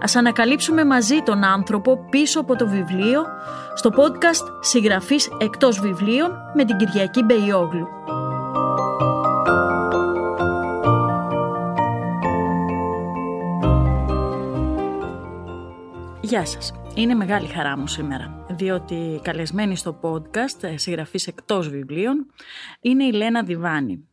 Ας ανακαλύψουμε μαζί τον άνθρωπο πίσω από το βιβλίο στο podcast «Συγγραφής εκτός βιβλίων» με την Κυριακή Μπεϊόγλου. Γεια σας. Είναι μεγάλη χαρά μου σήμερα, διότι καλεσμένη στο podcast ε, συγγραφής εκτός βιβλίων είναι η Λένα Διβάνη.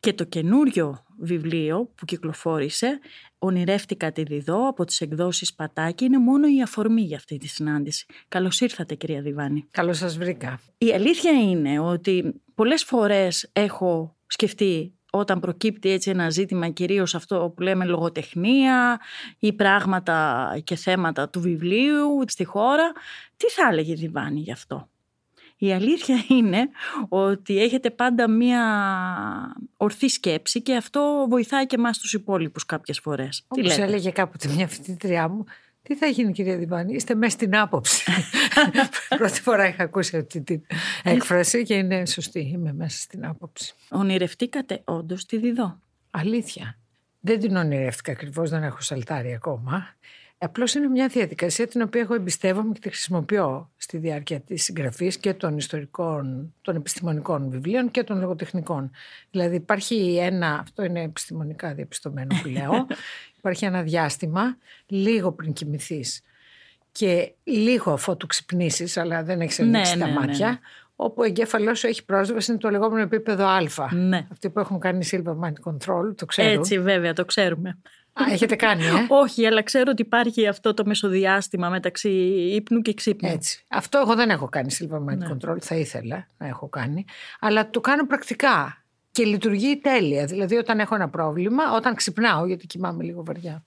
Και το καινούριο βιβλίο που κυκλοφόρησε, «Ονειρεύτηκα τη Διδό» από τις εκδόσεις Πατάκη, είναι μόνο η αφορμή για αυτή τη συνάντηση. Καλώς ήρθατε κυρία Διβάνη. Καλώς σας βρήκα. Η αλήθεια είναι ότι πολλές φορές έχω σκεφτεί όταν προκύπτει έτσι ένα ζήτημα κυρίως αυτό που λέμε λογοτεχνία ή πράγματα και θέματα του βιβλίου στη χώρα, τι θα έλεγε η Διβάνη γι' αυτό; Η αλήθεια είναι ότι έχετε πάντα μία ορθή σκέψη και αυτό βοηθάει και εμάς τους υπόλοιπους κάποιες φορές. Όπως έλεγε κάποτε μια φοιτήτριά μου, τι θα γίνει κυρία Διβάνη, είστε μέσα στην άποψη. Πρώτη φορά είχα ακούσει αυτή την έκφραση και είναι σωστή, είμαι μέσα στην άποψη. Ονειρευτήκατε όντως τη Διδό. Αλήθεια. Δεν την ονειρεύτηκα ακριβώς, δεν έχω σαλτάρει ακόμα. Απλώς είναι μια διαδικασία την οποία εγώ εμπιστεύομαι και τη χρησιμοποιώ στη διάρκεια της συγγραφής και των ιστορικών, των επιστημονικών βιβλίων και των λογοτεχνικών. Δηλαδή υπάρχει ένα, αυτό είναι επιστημονικά διαπιστωμένο που λέω, υπάρχει ένα διάστημα λίγο πριν κοιμηθείς και λίγο αφότου ξυπνήσεις, αλλά δεν έχεις ανοίξει ναι, τα ναι, μάτια, ναι. όπου ο εγκέφαλός σου έχει πρόσβαση είναι το λεγόμενο επίπεδο Α. Ναι. Αυτοί που έχουν κάνει Silver Mind Control το ξέρουν. Έτσι βέβαια το ξέρουμε. Α, έχετε κάνει, ε; Όχι, αλλά ξέρω ότι υπάρχει αυτό το μεσοδιάστημα μεταξύ ύπνου και ξύπνου. Έτσι. Αυτό εγώ δεν έχω κάνει Silver Mind Ναι. Control, θα ήθελα να έχω κάνει. Αλλά το κάνω πρακτικά και λειτουργεί τέλεια. Δηλαδή όταν έχω ένα πρόβλημα, όταν ξυπνάω, γιατί κοιμάμαι λίγο βαριά.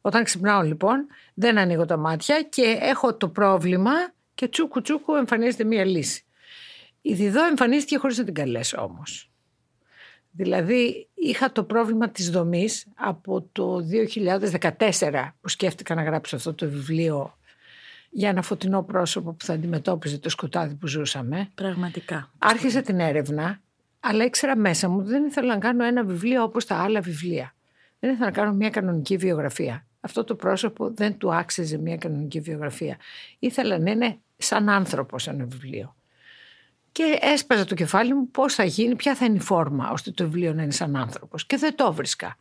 Όταν ξυπνάω λοιπόν, δεν ανοίγω τα μάτια και έχω το πρόβλημα και τσούκου τσούκου εμφανίζεται μία λύση. Η Διδό εμφανίστηκε χωρίς να την καλέσω όμως. Δηλαδή είχα το πρόβλημα της δομής από το 2014 που σκέφτηκα να γράψω αυτό το βιβλίο για ένα φωτεινό πρόσωπο που θα αντιμετώπιζε το σκοτάδι που ζούσαμε. Πραγματικά. Άρχισα την έρευνα, αλλά ήξερα μέσα μου ότι δεν ήθελα να κάνω ένα βιβλίο όπως τα άλλα βιβλία. Δεν ήθελα να κάνω μια κανονική βιογραφία. Αυτό το πρόσωπο δεν του άξιζε μια κανονική βιογραφία. Ήθελα να είναι σαν άνθρωπος ένα βιβλίο. Και έσπαζα το κεφάλι μου πώς θα γίνει, ποια θα είναι η φόρμα ώστε το βιβλίο να είναι σαν άνθρωπος. Και δεν το βρίσκα.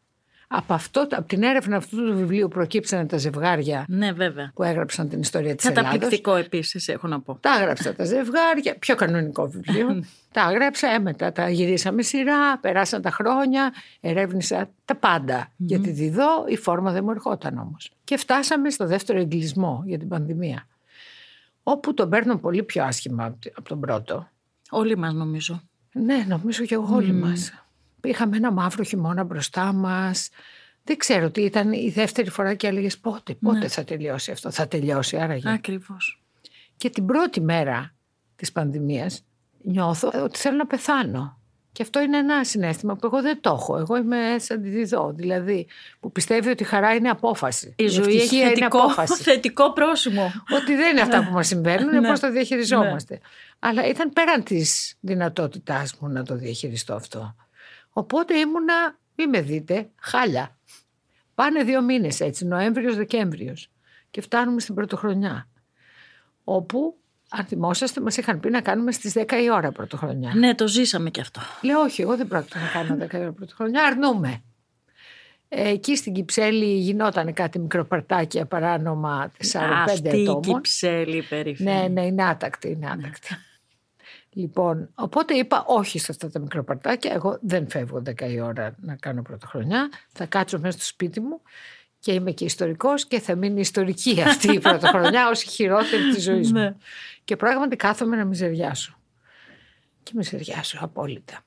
Από, αυτό, από την έρευνα αυτού του βιβλίου προκύψανε τα ζευγάρια Ναι, βέβαια. που έγραψαν την ιστορία της Ελλάδος. Καταπληκτικό επίσης έχω να πω. Τα έγραψα τα ζευγάρια, πιο κανονικό βιβλίο. τα έγραψα, έμετα τα γυρίσαμε σειρά, περάσαν τα χρόνια, ερεύνησα τα πάντα. Για τη Διδό η φόρμα δεν μου ερχόταν όμως. Και φτάσαμε στο δεύτερο εγκλισμό για την πανδημία. Όπου τον παίρνω πολύ πιο άσχημα από τη- από τον πρώτο. Όλοι μας νομίζω. Ναι, νομίζω και εγώ όλοι μας. Είχαμε ένα μαύρο χειμώνα μπροστά μας. Δεν ξέρω τι ήταν η δεύτερη φορά και έλεγες πότε, πότε θα τελειώσει αυτό. Θα τελειώσει άραγε. Ακριβώς. Και την πρώτη μέρα της πανδημίας νιώθω ότι θέλω να πεθάνω. Και αυτό είναι ένα συνέστημα που εγώ δεν το έχω. Εγώ είμαι σαν τη Διδό, δηλαδή που πιστεύει ότι η χαρά είναι απόφαση. Η ζωή έχει ευτυχία είναι θετικό, απόφαση. θετικό πρόσημο. ότι δεν είναι αυτά που μας συμβαίνουν, είναι Ναι. πώς τα διαχειριζόμαστε. Αλλά ήταν πέραν της δυνατότητάς μου να το διαχειριστώ αυτό. Οπότε ήμουνα, μη με δείτε, χάλια. Πάνε δύο μήνες έτσι, Νοέμβριος-Δεκέμβριος. Και φτάνουμε στην πρωτοχρονιά. Όπου, αν θυμόσαστε, μας είχαν πει να κάνουμε στις 10 η ώρα πρωτοχρονιά. ναι, το ζήσαμε κι αυτό. Λέω όχι, εγώ δεν πρόκειται να κάνω 10 η ώρα πρωτοχρονιά, αρνούμε. Ε, εκεί στην Κυψέλη γινόταν κάτι μικροπαρτάκια παράνομα 4-5 Αυτή η ατόμων. κυψέλη περίφημη. Ναι, ναι, είναι άτακτη, είναι άτακτη. Λοιπόν, οπότε είπα όχι σε αυτά τα μικροπαρτάκια. Εγώ δεν φεύγω 10 η ώρα να κάνω πρωτοχρονιά. Θα κάτσω μέσα στο σπίτι μου και είμαι και ιστορικός και θα μείνει ιστορική αυτή η πρωτοχρονιά ως η χειρότερη της ζωής μου. Ναι. Και πράγματι κάθομαι να μιζεριάσω. Και μιζεριάσω απόλυτα.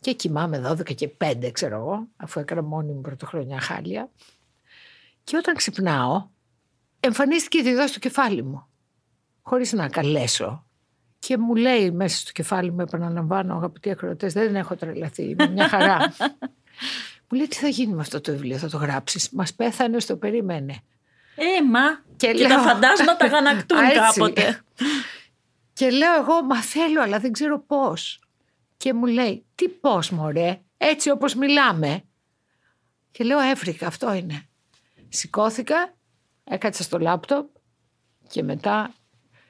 Και κοιμάμαι 12 και 5, ξέρω εγώ, αφού έκανα μόνη μου πρωτοχρονιά χάλια. Και όταν ξυπνάω, εμφανίστηκε η διδός στο κεφάλι μου. Χωρίς να καλέσω. Και Και μου λέει μέσα στο κεφάλι μου, επαναλαμβάνω, αγαπητοί ακροατές, δεν έχω τρελαθεί. Είναι μια χαρά. μου λέει, Τι θα γίνει με αυτό το βιβλίο, θα το γράψεις; Μας πέθανε, στο περίμενε. Ε, μα. Και, και τα φαντάσματα γανακτούν κάποτε. Και λέω εγώ, μα θέλω, αλλά δεν ξέρω πώς. Και μου λέει, τι πώς, μωρέ, έτσι όπως μιλάμε. Και λέω, έβρικα, αυτό είναι. Σηκώθηκα, έκατσα στο λάπτοπ και μετά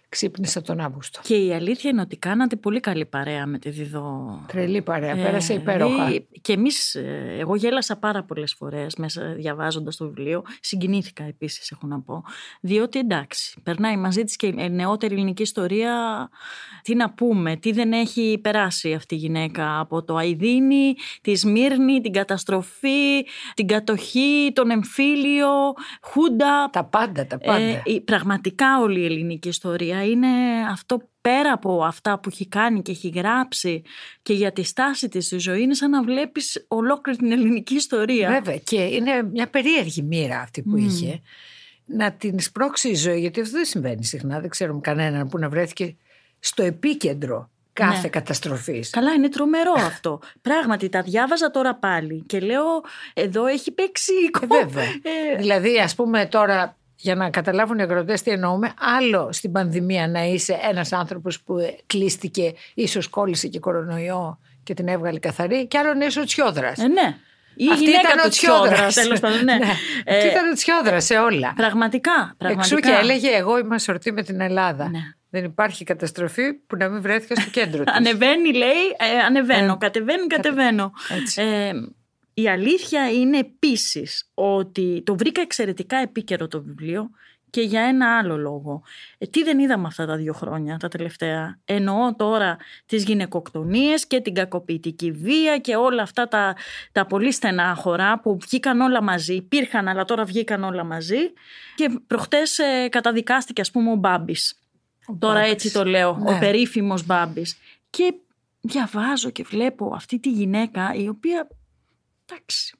ξύπνησα τον Αύγουστο. Και η αλήθεια είναι ότι κάνατε πολύ καλή παρέα με τη Διδό. Τρελή παρέα, ε, πέρασε υπέροχα. Και εμείς, ε, εγώ γέλασα πάρα πολλές φορές μέσα διαβάζοντας το βιβλίο. Συγκινήθηκα επίσης, έχω να πω. Διότι εντάξει, περνάει μαζί της και η νεότερη ελληνική ιστορία. Τι να πούμε, τι δεν έχει περάσει αυτή η γυναίκα από το Αϊδίνη, τη Σμύρνη, την καταστροφή, την κατοχή, τον εμφύλιο, Χούντα. Τα πάντα, τα πάντα. Ε, πραγματικά όλη η ελληνική ιστορία είναι αυτό πέρα από αυτά που έχει κάνει και έχει γράψει και για τη στάση της στη ζωή είναι σαν να βλέπεις ολόκληρη την ελληνική ιστορία. Βέβαια και είναι μια περίεργη μοίρα αυτή που είχε να την σπρώξει η ζωή γιατί αυτό δεν συμβαίνει συχνά δεν ξέρουμε κανέναν που να βρέθηκε στο επίκεντρο κάθε ναι. καταστροφής. Καλά, είναι τρομερό αυτό. Πράγματι, τα διάβαζα τώρα πάλι και λέω, εδώ έχει παίξει ε, βέβαια. Ε, δηλαδή, ας πούμε τώρα για να καταλάβουν οι αγροτές τι εννοούμε, άλλο στην πανδημία να είσαι ένας άνθρωπος που κλείστηκε, ίσως κόλλησε και κορονοϊό και την έβγαλε καθαρή, και άλλο να είσαι ο Τσιόδρας. Ε, ναι. Η Αυτή ήταν ο Τσιόδρας. Τέλος πάντων, ναι. ναι. Ε, ήταν ο Τσιόδρας σε όλα. Πραγματικά, πραγματικά. Εξού και έλεγε: Εγώ είμαι σορτή με την Ελλάδα. Ναι. Δεν υπάρχει καταστροφή που να μην βρέθηκε στο κέντρο της. ανεβαίνει, λέει, ε, ανεβαίνω. Ε, κατεβαίνει, κατεβαίνω. Ε, η αλήθεια είναι επίσης ότι το βρήκα εξαιρετικά επίκαιρο το βιβλίο και για ένα άλλο λόγο. Ε, τι δεν είδαμε αυτά τα δύο χρόνια τα τελευταία; Εννοώ τώρα τις γυναικοκτονίες και την κακοποιητική βία και όλα αυτά τα, τα πολύ στενά χώρα που βγήκαν όλα μαζί. Υπήρχαν αλλά τώρα βγήκαν όλα μαζί. Και προχτές ε, καταδικάστηκε ας πούμε ο Μπάμπης. τώρα έτσι το λέω, ο ναι. περίφημος Μπάμπης. Και διαβάζω και βλέπω αυτή τη γυναίκα η οποία Εντάξει.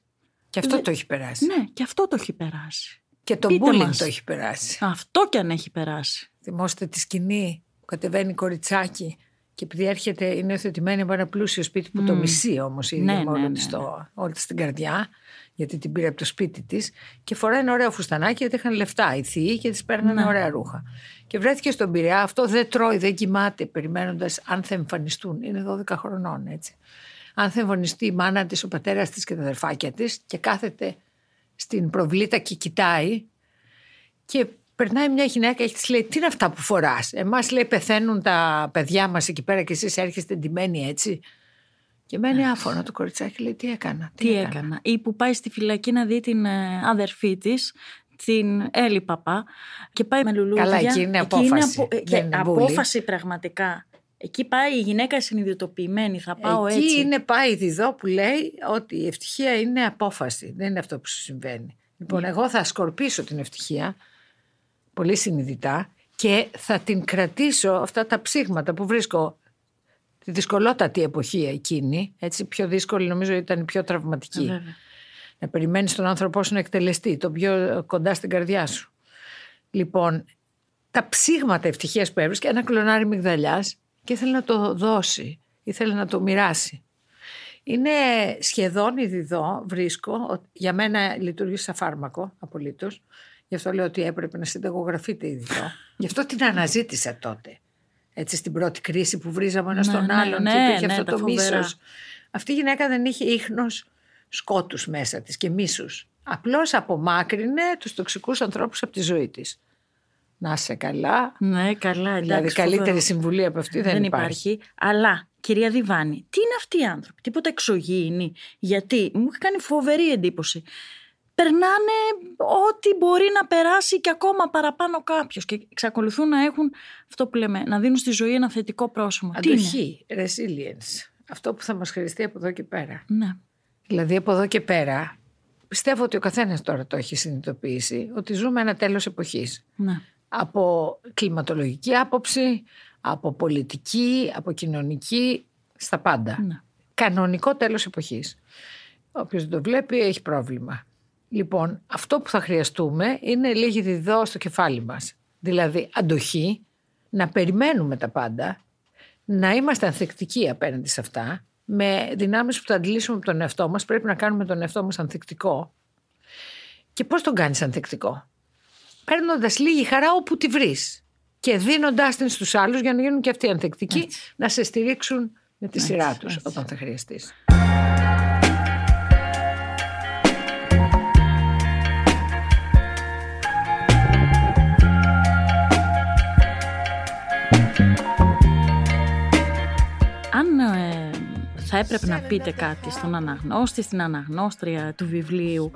Και αυτό το έχει περάσει. Ναι, και αυτό το έχει περάσει. Και το bullying το έχει περάσει. Αυτό και αν έχει περάσει. Θυμόστε τη σκηνή που κατεβαίνει κοριτσάκι και επειδή έρχεται, είναι οθετημένη από ένα πλούσιο σπίτι που το μισεί όμως η ίδια ναι, ναι, ναι, στο, όλη στην καρδιά, γιατί την πήρε από το σπίτι της και φοράει ένα ωραίο φουστανάκι γιατί είχαν λεφτά οι θείοι και της παίρνανε ναι. ωραία ρούχα. Και βρέθηκε στον Πειραιά, αυτό δεν τρώει, δεν κοιμάται, περιμένοντας αν θα εμφανιστούν. Είναι 12 χρονών έτσι αν θα εμφανιστεί η μάνα της, ο πατέρας της και τα αδερφάκια της και κάθεται στην προβλήτα και κοιτάει και περνάει μια γυναίκα και της λέει τι είναι αυτά που φοράς; Εμάς λέει πεθαίνουν τα παιδιά μας εκεί πέρα και εσείς έρχεστε εντυμένοι έτσι. Και μένει άφωνο το κοριτσάκι, λέει τι έκανα. Τι, έκανα. Ή που πάει στη φυλακή να δει την ε, αδερφή της την Έλλη Παπά και πάει με λουλούδια. Καλά, εκεί είναι απόφαση. Εκεί είναι απο... απόφαση πραγματικά. Εκεί πάει η γυναίκα συνειδητοποιημένη, θα πάω Εκεί έτσι. Εκεί είναι πάει η διδό που λέει ότι η ευτυχία είναι απόφαση, δεν είναι αυτό που σου συμβαίνει. Λοιπόν, ναι. εγώ θα σκορπίσω την ευτυχία, πολύ συνειδητά, και θα την κρατήσω αυτά τα ψήγματα που βρίσκω τη δυσκολότατη εποχή εκείνη, έτσι πιο δύσκολη νομίζω ήταν η πιο τραυματική. Ε, να περιμένεις τον άνθρωπό σου να εκτελεστεί, το πιο κοντά στην καρδιά σου. Λοιπόν, τα ψήγματα ευτυχίας που έβρισκε, ένα κλονάρι μυγδαλιάς, και ήθελε να το δώσει, ήθελε να το μοιράσει. Είναι σχεδόν διδό, βρίσκω, για μένα λειτουργεί σαν φάρμακο απολύτως, γι' αυτό λέω ότι έπρεπε να συνταγογραφείτε η διδό. γι' αυτό την αναζήτησα τότε. Έτσι στην πρώτη κρίση που βρίζαμε ένα ναι, στον ναι, άλλον ναι, και υπήρχε ναι, αυτό το μίσος. Αυτή η γυναίκα δεν είχε ίχνος σκότους μέσα της και μίσους. Απλώς απομάκρυνε τους τοξικούς ανθρώπους από τη ζωή της. Να σε καλά. Ναι, καλά. Εντάξει, δηλαδή, καλύτερη συμβουλή από αυτή δεν, δεν υπάρχει. υπάρχει. Αλλά, κυρία Διβάνη, τι είναι αυτοί οι άνθρωποι, τίποτα εξωγήινοι. Γιατί μου έχει κάνει φοβερή εντύπωση. Περνάνε ό,τι μπορεί να περάσει και ακόμα παραπάνω κάποιος. Και εξακολουθούν να έχουν αυτό που λέμε, να δίνουν στη ζωή ένα θετικό πρόσωπο. Αντοχή, resilience. Αυτό που θα μας χρειαστεί από εδώ και πέρα. Ναι. Δηλαδή από εδώ και πέρα πιστεύω ότι ο καθένας τώρα το έχει συνειδητοποιήσει ότι ζούμε ένα τέλος εποχής. Ναι από κλιματολογική άποψη, από πολιτική, από κοινωνική, στα πάντα. Ναι. Κανονικό τέλος εποχής. Όποιος δεν το βλέπει έχει πρόβλημα. Λοιπόν, αυτό που θα χρειαστούμε είναι λίγη διδό στο κεφάλι μας. Δηλαδή, αντοχή, να περιμένουμε τα πάντα, να είμαστε ανθεκτικοί απέναντι σε αυτά, με δυνάμεις που θα αντιλήσουμε από τον εαυτό μας, πρέπει να κάνουμε τον εαυτό μας ανθεκτικό. Και πώς τον κάνεις ανθεκτικό; Παίρνοντας λίγη χαρά όπου τη βρεις και δίνοντάς την στους άλλους για να γίνουν και αυτοί ανθεκτικοί, να σε στηρίξουν με τη σειρά τους όταν θα χρειαστείς. θα έπρεπε να πείτε κάτι στον αναγνώστη, στην αναγνώστρια του βιβλίου,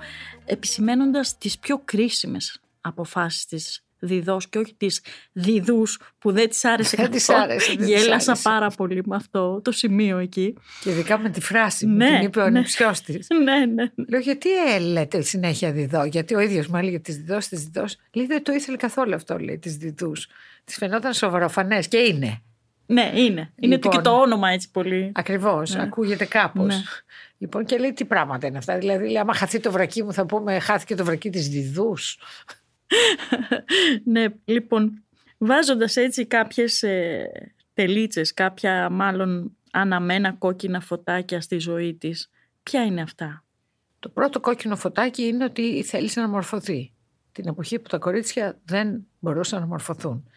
επισημένοντας τις πιο κρίσιμες αποφάσεις της διδός και όχι τις διδούς που δεν της άρεσε δεν της άρεσε, Γέλασα πάρα πολύ με αυτό το σημείο εκεί. Και ειδικά με τη φράση που ναι, την είπε ο ναι. ανιψιός της. ναι, ναι. Λέω γιατί λέτε συνέχεια διδό, γιατί ο ίδιος μου έλεγε τις διδός, τις διδός. Λέει δεν το ήθελε καθόλου αυτό, λέει, τις διδούς. Της φαινόταν σοβαροφανές και είναι. Ναι, είναι. Είναι λοιπόν, και το όνομα έτσι πολύ. Ακριβώς. Ναι. Ακούγεται κάπως. Ναι. Λοιπόν, και λέει τι πράγματα είναι αυτά. Δηλαδή, λέει, άμα χαθεί το βρακί μου, θα πούμε χάθηκε το βρακί της Διδούς. ναι, λοιπόν, βάζοντας έτσι κάποιες ε, τελίτσε, κάποια μάλλον αναμένα κόκκινα φωτάκια στη ζωή της, ποια είναι αυτά; Το πρώτο κόκκινο φωτάκι είναι ότι θέλησε να μορφωθεί. Την εποχή που τα κορίτσια δεν μπορούσαν να μορφωθούν.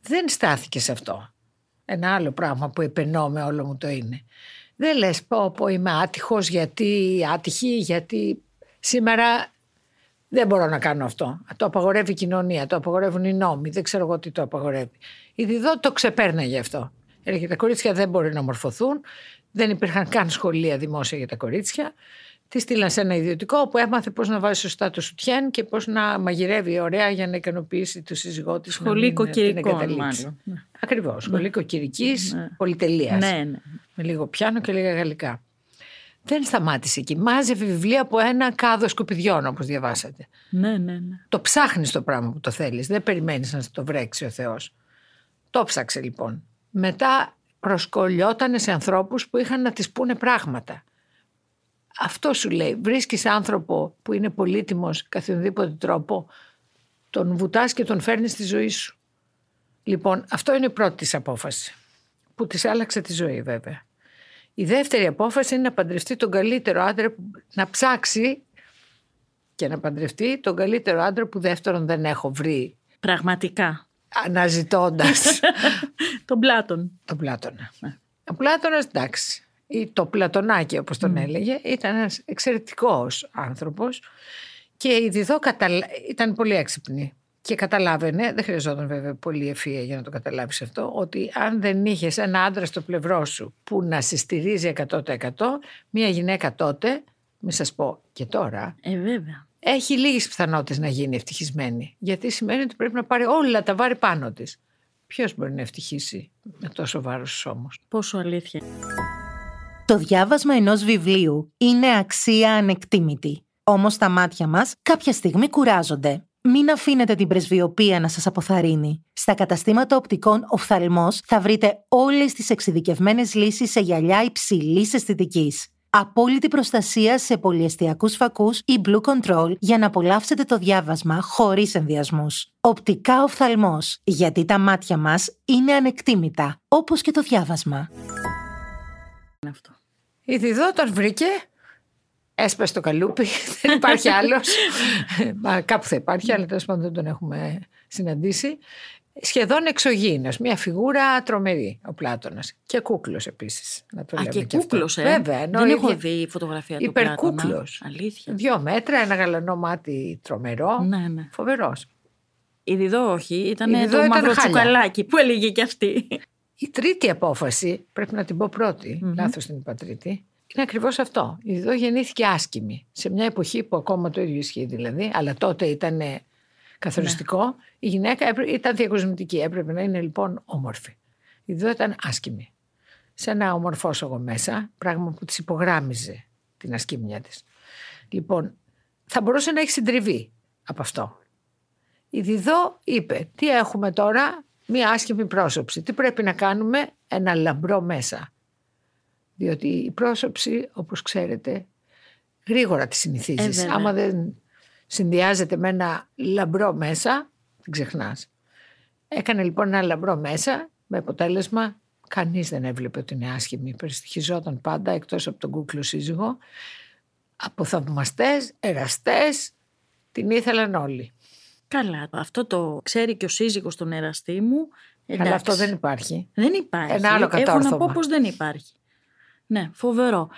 Δεν στάθηκε σε αυτό. Ένα άλλο πράγμα που επενώ με όλο μου το είναι. Δεν λες πω πω είμαι άτυχος γιατί άτυχη γιατί σήμερα δεν μπορώ να κάνω αυτό. Το απαγορεύει η κοινωνία, το απαγορεύουν οι νόμοι, δεν ξέρω εγώ τι το απαγορεύει. Η Διδό το ξεπέρναγε αυτό. Έλεγε τα κορίτσια δεν μπορεί να μορφωθούν, δεν υπήρχαν καν σχολεία δημόσια για τα κορίτσια. Τη στείλαν σε ένα ιδιωτικό όπου έμαθε πώς να βάζει σωστά το σουτιέν και πώς να μαγειρεύει ωραία για να ικανοποιήσει το σύζυγό της. Σχολείο κυρικό, μάλλον. Ακριβώς. Ναι. Σχολείο κυρική ναι. πολυτελείας. Ναι, ναι. Με λίγο πιάνο και λίγα γαλλικά. Δεν σταμάτησε εκεί. Μάζευε βιβλία από ένα κάδο σκουπιδιών, όπως διαβάσατε. Ναι, ναι, ναι. Το ψάχνεις το πράγμα που το θέλεις. Δεν περιμένεις να το βρέξει ο Θεός. Το ψάξε λοιπόν. Μετά προσκολιότανε σε ανθρώπους που είχαν να τη πούνε πράγματα. Αυτό σου λέει. Βρίσκεις άνθρωπο που είναι πολύτιμος καθ' τρόπο, τον βουτάς και τον φέρνεις στη ζωή σου. Λοιπόν, αυτό είναι η πρώτη της απόφαση, που της άλλαξε τη ζωή βέβαια. Η δεύτερη απόφαση είναι να παντρευτεί τον καλύτερο άντρα, να ψάξει και να παντρευτεί τον καλύτερο άντρα που δεύτερον δεν έχω βρει. Πραγματικά. Αναζητώντας. τον Πλάτων. Τον Πλάτωνα. Ναι. Ο Πλάτωνας εντάξει ή το Πλατωνάκι όπως τον έλεγε, ήταν ένας εξαιρετικός άνθρωπος και η Διδό ήταν πολύ έξυπνη. Και καταλάβαινε, δεν χρειαζόταν βέβαια πολύ ευφυΐα για να το καταλάβεις αυτό, ότι αν δεν είχες ένα άντρα στο πλευρό σου που να σε στηρίζει 100% μια γυναίκα τότε, μη σας πω και τώρα, ε, βέβαια. έχει λίγες πιθανότητες να γίνει ευτυχισμένη. Γιατί σημαίνει ότι πρέπει να πάρει όλα τα βάρη πάνω της. Ποιος μπορεί να ευτυχήσει με τόσο βάρος όμως. Πόσο αλήθεια. Το διάβασμα ενός βιβλίου είναι αξία ανεκτήμητη. Όμως τα μάτια μας κάποια στιγμή κουράζονται. Μην αφήνετε την πρεσβειοποίηση να σας αποθαρρύνει. Στα καταστήματα οπτικών οφθαλμός θα βρείτε όλες τις εξειδικευμένες λύσεις σε γυαλιά υψηλής αισθητικής. Απόλυτη προστασία σε πολυεστιακούς φακούς ή Blue Control για να απολαύσετε το διάβασμα χωρίς ενδιασμούς. Οπτικά οφθαλμός, γιατί τα μάτια μας είναι ανεκτήμητα, όπως και το διάβασμα. Αυτό. Η Διδό τον βρήκε, έσπασε το καλούπι, δεν υπάρχει άλλος. Μα κάπου θα υπάρχει, αλλά τέλος πάντων δεν τον έχουμε συναντήσει. Σχεδόν εξωγήινος, μια φιγούρα τρομερή ο Πλάτωνας. Και κούκλος επίσης, να το Α, λέμε και, κούκλος, ε. Βέβαια. Δεν έχω δει φωτογραφία του Υπερκούκλος. Αλήθεια. Δυο μέτρα, ένα γαλανό μάτι τρομερό. Ναι, ναι. Φοβερός. Η Διδό όχι, ήταν το μαύρο τσουκαλάκι που έλεγε και αυτή. Η τρίτη απόφαση, πρέπει να την πω πρώτη, mm-hmm. λάθος την είπα τρίτη, είναι ακριβώς αυτό. Η Διδό γεννήθηκε άσκημη. Σε μια εποχή που ακόμα το ίδιο ισχύει δηλαδή, αλλά τότε ήταν καθοριστικό, ναι. η γυναίκα ήταν διακοσμητική. Έπρεπε να είναι λοιπόν όμορφη. Η Διδό ήταν άσκημη. Σε ένα ομορφόσογο μέσα, πράγμα που της υπογράμμιζε την ασκήμια της. Λοιπόν, θα μπορούσε να έχει συντριβεί από αυτό. Η Διδό είπε, τι έχουμε τώρα, μία άσχημη πρόσωψη. Τι πρέπει να κάνουμε, ένα λαμπρό μέσα. Διότι η πρόσωψη, όπως ξέρετε, γρήγορα τη συνηθίζεις. Ε, Άμα δεν συνδυάζεται με ένα λαμπρό μέσα, την ξεχνάς. Έκανε λοιπόν ένα λαμπρό μέσα με αποτέλεσμα Κανείς δεν έβλεπε ότι είναι άσχημη. Περιστοιχιζόταν πάντα εκτός από τον κούκλο σύζυγο. Από θαυμαστές, εραστές, την ήθελαν όλοι. Καλά, αυτό το ξέρει και ο σύζυγος των εραστή μου. Εντάξει. Αλλά αυτό δεν υπάρχει. Δεν υπάρχει. Ένα άλλο κατόρθωμα. Έχω να πω πως δεν υπάρχει. Ναι, φοβερό.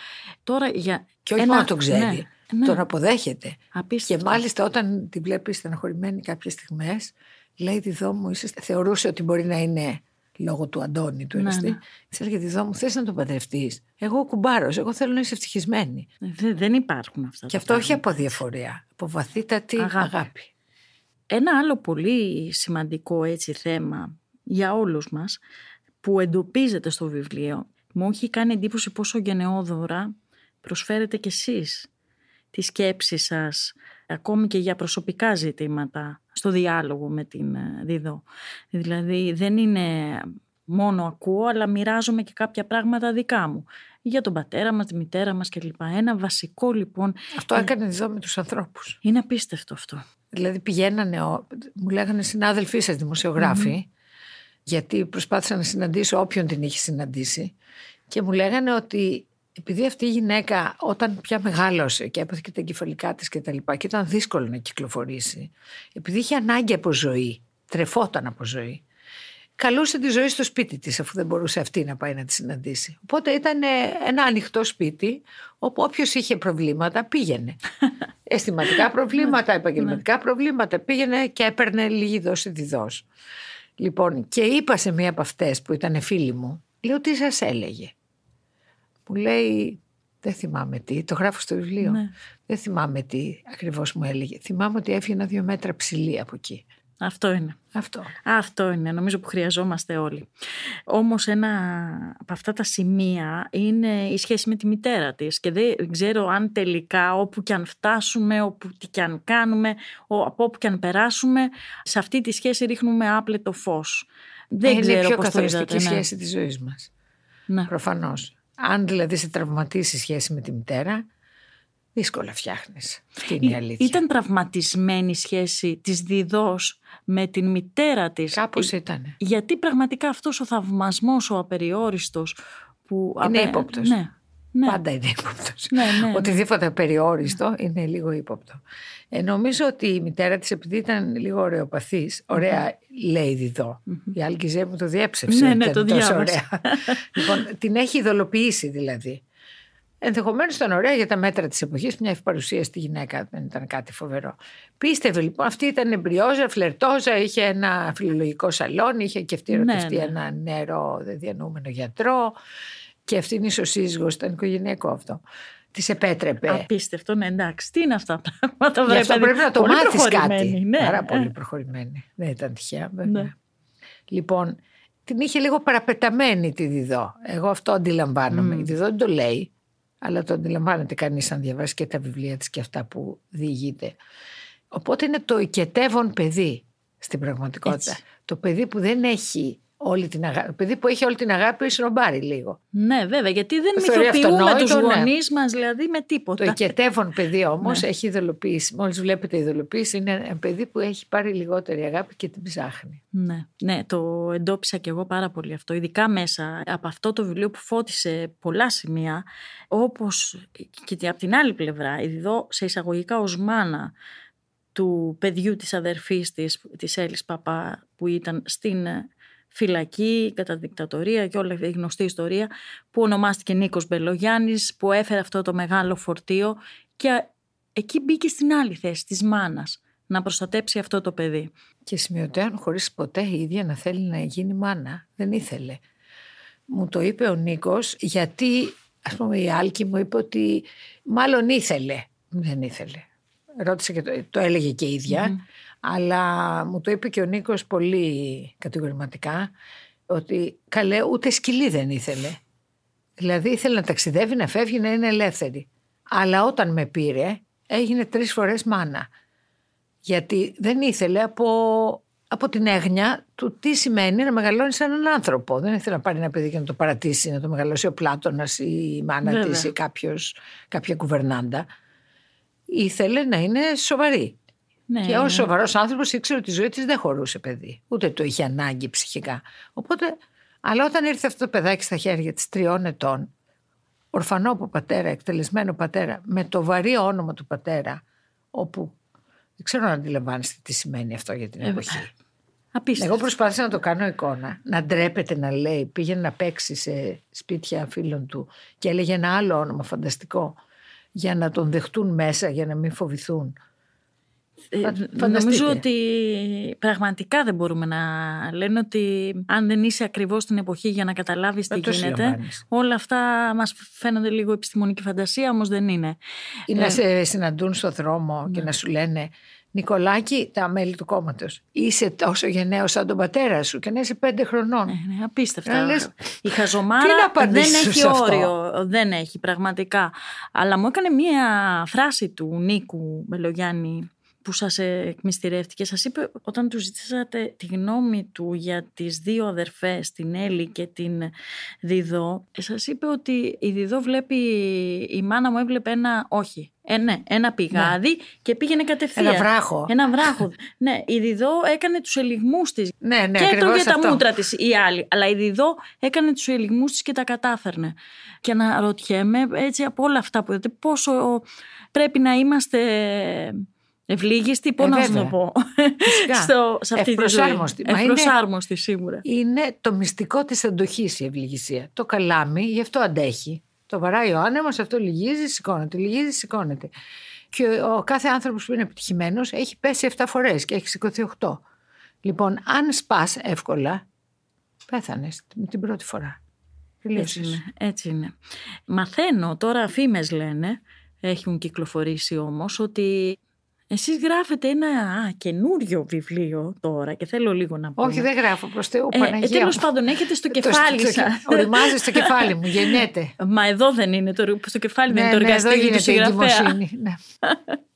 Τώρα για... Και όχι ένα... μόνο το ξέρει. Ναι. Ναι. Τον αποδέχεται. Απίστευτο. Και μάλιστα όταν τη βλέπεις στεναχωρημένη κάποιες στιγμές, λέει τη μου, θεωρούσε ότι μπορεί να είναι λόγω του Αντώνη, του Εραστή. Ναι, ναι. Της έλεγε μου, θες να τον παντρευτείς; Εγώ κουμπάρος, εγώ θέλω να είσαι ευτυχισμένη. Ε, δεν υπάρχουν αυτά. Και αυτό όχι από διαφορία, από βαθύτατη αγάπη. αγάπη. Ένα άλλο πολύ σημαντικό έτσι θέμα για όλους μας που εντοπίζεται στο βιβλίο μου έχει κάνει εντύπωση πόσο γενναιόδωρα προσφέρετε κι εσείς τη σκέψη σας ακόμη και για προσωπικά ζητήματα στο διάλογο με την ε, Δίδο. Δηλαδή δεν είναι μόνο ακούω αλλά μοιράζομαι και κάποια πράγματα δικά μου για τον πατέρα μας, τη μητέρα μας κλπ. Ένα βασικό λοιπόν... Αυτό έκανε Δίδο με τους ανθρώπους. Είναι απίστευτο αυτό. Δηλαδή πηγαίνανε, μου λέγανε συνάδελφοί σας δημοσιογραφοι γιατί προσπάθησα να συναντήσω όποιον την είχε συναντήσει και μου λέγανε ότι επειδή αυτή η γυναίκα όταν πια μεγάλωσε και έπαθε και τα εγκεφαλικά της και τα λοιπά και ήταν δύσκολο να κυκλοφορήσει, επειδή είχε ανάγκη από ζωή, τρεφόταν από ζωή, καλούσε τη ζωή στο σπίτι της αφού δεν μπορούσε αυτή να πάει να τη συναντήσει. Οπότε ήταν ένα ανοιχτό σπίτι όπου όποιος είχε προβλήματα πήγαινε. Αισθηματικά προβλήματα, ναι. επαγγελματικά προβλήματα πήγαινε και έπαιρνε λίγη δόση της δόση. Λοιπόν και είπα σε μία από αυτές που ήταν φίλη μου, λέω τι σας έλεγε; Μου λέει, δεν θυμάμαι τι, το γράφω στο βιβλίο. Ναι. Δεν θυμάμαι τι ακριβώς μου έλεγε. Θυμάμαι ότι έφυγε δύο μέτρα ψηλή από εκεί. Αυτό είναι. Αυτό. Αυτό είναι, νομίζω που χρειαζόμαστε όλοι. Όμως ένα από αυτά τα σημεία είναι η σχέση με τη μητέρα της και δεν ξέρω αν τελικά όπου και αν φτάσουμε, όπου και αν κάνουμε, από όπου και αν περάσουμε, σε αυτή τη σχέση ρίχνουμε άπλετο φως. Δεν είναι ξέρω η πιο πώς καθοριστική το είδατε, σχέση της ζωής μας. Ναι. Προφανώς. Αν δηλαδή σε τραυματίσει η σχέση με τη μητέρα, δύσκολα φτιάχνεις. Αυτή είναι η αλήθεια. Ήταν τραυματισμένη η σχέση της Διδός με την μητέρα της; Κάπως ήταν. Γιατί πραγματικά αυτός ο θαυμασμός, ο απεριόριστος που... Είναι απέ... ύποπτος. Ναι. Ναι. Πάντα είναι ύποπτος. Ναι, ναι, ναι. Οτιδήποτε περιόριστο είναι λίγο ύποπτο. Ε, νομίζω ότι η μητέρα της, επειδή ήταν λίγο ωραιοπαθής, ωραία λέει διδό. Η Άλκη μου το διέψευσε. Ναι, ναι, ήταν το τόσο διάβασα. ωραία. λοιπόν, την έχει ειδωλοποιήσει δηλαδή. Ενδεχομένως ήταν ωραία για τα μέτρα της εποχής, μια ευπαρουσία στη γυναίκα, δεν ήταν κάτι φοβερό. Πίστευε λοιπόν, αυτή ήταν εμπριόζα, φλερτόζα, είχε ένα φιλολογικό σαλόνι, είχε και αυτή ερωτευτεί ναι. ένα νερό διανοούμενο γιατρό. Και αυτή είναι ισοσύζυγο, ήταν οικογενειακό αυτό. Της επέτρεπε. Απίστευτο, ναι, εντάξει. Τι είναι αυτά τα πράγματα, Γι' βρε αυτό παιδί. πρέπει να το Πολύ μάθεις κάτι. προχωρημένη, Ναι. Πάρα πολύ προχωρημένη. Δεν ήταν τυχαία, βέβαια. Ναι. Λοιπόν, την είχε λίγο παραπεταμένη τη Διδό. Εγώ αυτό αντιλαμβάνομαι. Μμ. Η Διδό δεν το λέει, αλλά το αντιλαμβάνεται κανείς αν διαβάσει και τα βιβλία της και αυτά που διηγείται. Οπότε είναι το οικετεύον παιδί στην πραγματικότητα. Έτσι. Το παιδί που δεν έχει όλη την αγάπη. Το παιδί που έχει όλη την αγάπη σνομπάρει λίγο. Ναι, βέβαια, γιατί δεν Το θεωρεί μυθοποιούμε αυτονόητο, τους ναι. γονείς μας, δηλαδή με τίποτα. Το οικετεύον παιδί όμως Ναι. έχει ειδωλοποίηση. Μόλις βλέπετε ειδωλοποίηση, είναι ένα παιδί που έχει πάρει λιγότερη αγάπη και την ψάχνει. Ναι, ναι, το εντόπισα και εγώ πάρα πολύ αυτό. Ειδικά μέσα από αυτό το βιβλίο που φώτισε πολλά σημεία, όπως και από την άλλη πλευρά, εδώ σε εισαγωγικά ως μάνα του παιδιού της αδερφής της, της Έλλης Παπά, που ήταν στην ε, φυλακή κατά δικτατορία και όλη αυτή η γνωστή ιστορία, που ονομάστηκε Νίκος Μπελογιάννης, που έφερε αυτό το μεγάλο φορτίο και εκεί μπήκε στην άλλη θέση της μάνας, να προστατέψει αυτό το παιδί. Και σημειωτέων χωρίς ποτέ η ίδια να θέλει να γίνει μάνα. Δεν ήθελε. Μου το είπε ο Νίκος γιατί ας πούμε η Άλκη μου είπε ότι μάλλον ήθελε. Δεν ήθελε. Ρώτησε και το, το έλεγε και η ίδια. Αλλά μου το είπε και ο Νίκος πολύ κατηγορηματικά ότι καλέ ούτε σκυλί δεν ήθελε. Δηλαδή ήθελε να ταξιδεύει, να φεύγει, να είναι ελεύθερη. Αλλά όταν με πήρε έγινε τρεις φορές μάνα. Γιατί δεν ήθελε από, από την έγνοια του τι σημαίνει να μεγαλώνεις σαν έναν άνθρωπο. Δεν ήθελε να πάρει ένα παιδί και να το παρατήσει, να το μεγαλώσει ο Πλάτωνας ή η μάνα Βέβαια. της ή κάποιος, κάποια κουβερνάντα. Ήθελε να είναι σοβαρή. Ναι, Και ω ναι. σοβαρός άνθρωπος ήξερε ότι η ζωή της δεν χωρούσε παιδί. Ούτε το είχε ανάγκη ψυχικά. Οπότε Αλλά όταν ήρθε αυτό το παιδάκι στα χέρια της τριών ετών, ορφανό από πατέρα, εκτελεσμένο πατέρα, με το βαρύ όνομα του πατέρα, όπου δεν ξέρω να αντιλαμβάνεστε τι σημαίνει αυτό για την Ε, εποχή. Απίστευτο. Εγώ προσπάθησα να το κάνω εικόνα. Να ντρέπεται να λέει. Πήγαινε να παίξει σε σπίτια φίλων του και έλεγε ένα άλλο όνομα φανταστικό για να τον δεχτούν μέσα, για να μην φοβηθούν. Ε, φανταστείτε. νομίζω ότι πραγματικά δεν μπορούμε να λένε ότι αν δεν είσαι ακριβώς στην εποχή για να καταλάβεις τι Δεν το γίνεται, συλλαμβάνεις. όλα αυτά μας φαίνονται λίγο επιστημονική φαντασία, όμως δεν είναι. Ή να σε συναντούν στο δρόμο και να σου λένε Νικολάκη, τα μέλη του κόμματος. Είσαι τόσο γενναίος σαν τον πατέρα σου και να είσαι πέντε χρονών. Ε, ναι, απίστευτα. Να λες, Η τι χαζομάρα να δεν απαντήσω έχει σε αυτό; όριο. Δεν έχει πραγματικά. Αλλά μου έκανε μία φράση του Νίκου Μελογιάννη που σας εκμυστηρεύτηκε. Σας είπε όταν του ζητήσατε τη γνώμη του για τις δύο αδερφές, την Έλλη και την Διδό, σας είπε ότι η Διδό βλέπει, η μάνα μου έβλεπε ένα, όχι, ε, ναι, ένα πηγάδι και πήγαινε κατευθείαν. Ένα βράχο. Ένα βράχο. ναι, η Διδό έκανε τους ελιγμούς της Ναι, ναι, και ακριβώς έτρωγε τα αυτό. μούτρα της η άλλη. Αλλά η Διδό έκανε τους ελιγμούς της και τα κατάφερνε. Και να ρωτιέμαι έτσι από όλα αυτά που είδατε, πόσο πρέπει να είμαστε ευλίγιστοι, πώ Ε, να σου βέβαια. το πω. Φυσικά. Στο, σε αυτή τη ζωή. Ευπροσάρμοστη. Μα είναι- Ευπροσάρμοστη, σίγουρα. Είναι το μυστικό της αντοχής η ευληγησία. Το καλάμι γι' αυτό αντέχει. Το βαράει ο άνεμος, αυτό λυγίζει, σηκώνεται, λυγίζει, σηκώνεται. Και ο κάθε άνθρωπος που είναι επιτυχημένος έχει πέσει 7 φορές και έχει σηκωθεί 8. Λοιπόν, αν σπάς εύκολα, πέθανες με την πρώτη φορά. Έτσι Τελείωσες. είναι, έτσι είναι. Μαθαίνω τώρα, φήμες λένε, έχουν κυκλοφορήσει όμως, ότι εσείς γράφετε ένα α, καινούριο βιβλίο τώρα και θέλω λίγο να πω. Όχι, δεν γράφω προς Θεού, Ε, Παναγία ε, τέλος μου. πάντων, έχετε στο Το- κεφάλι στο- σας. Οριμάζεις στο κεφάλι μου, γεννιέται. Μα εδώ δεν είναι το, στο κεφάλι, δεν ναι, είναι το ναι, εδώ εργαστήριο του γίνεται η συγγραφέα. εγκυμοσύνη. Ναι.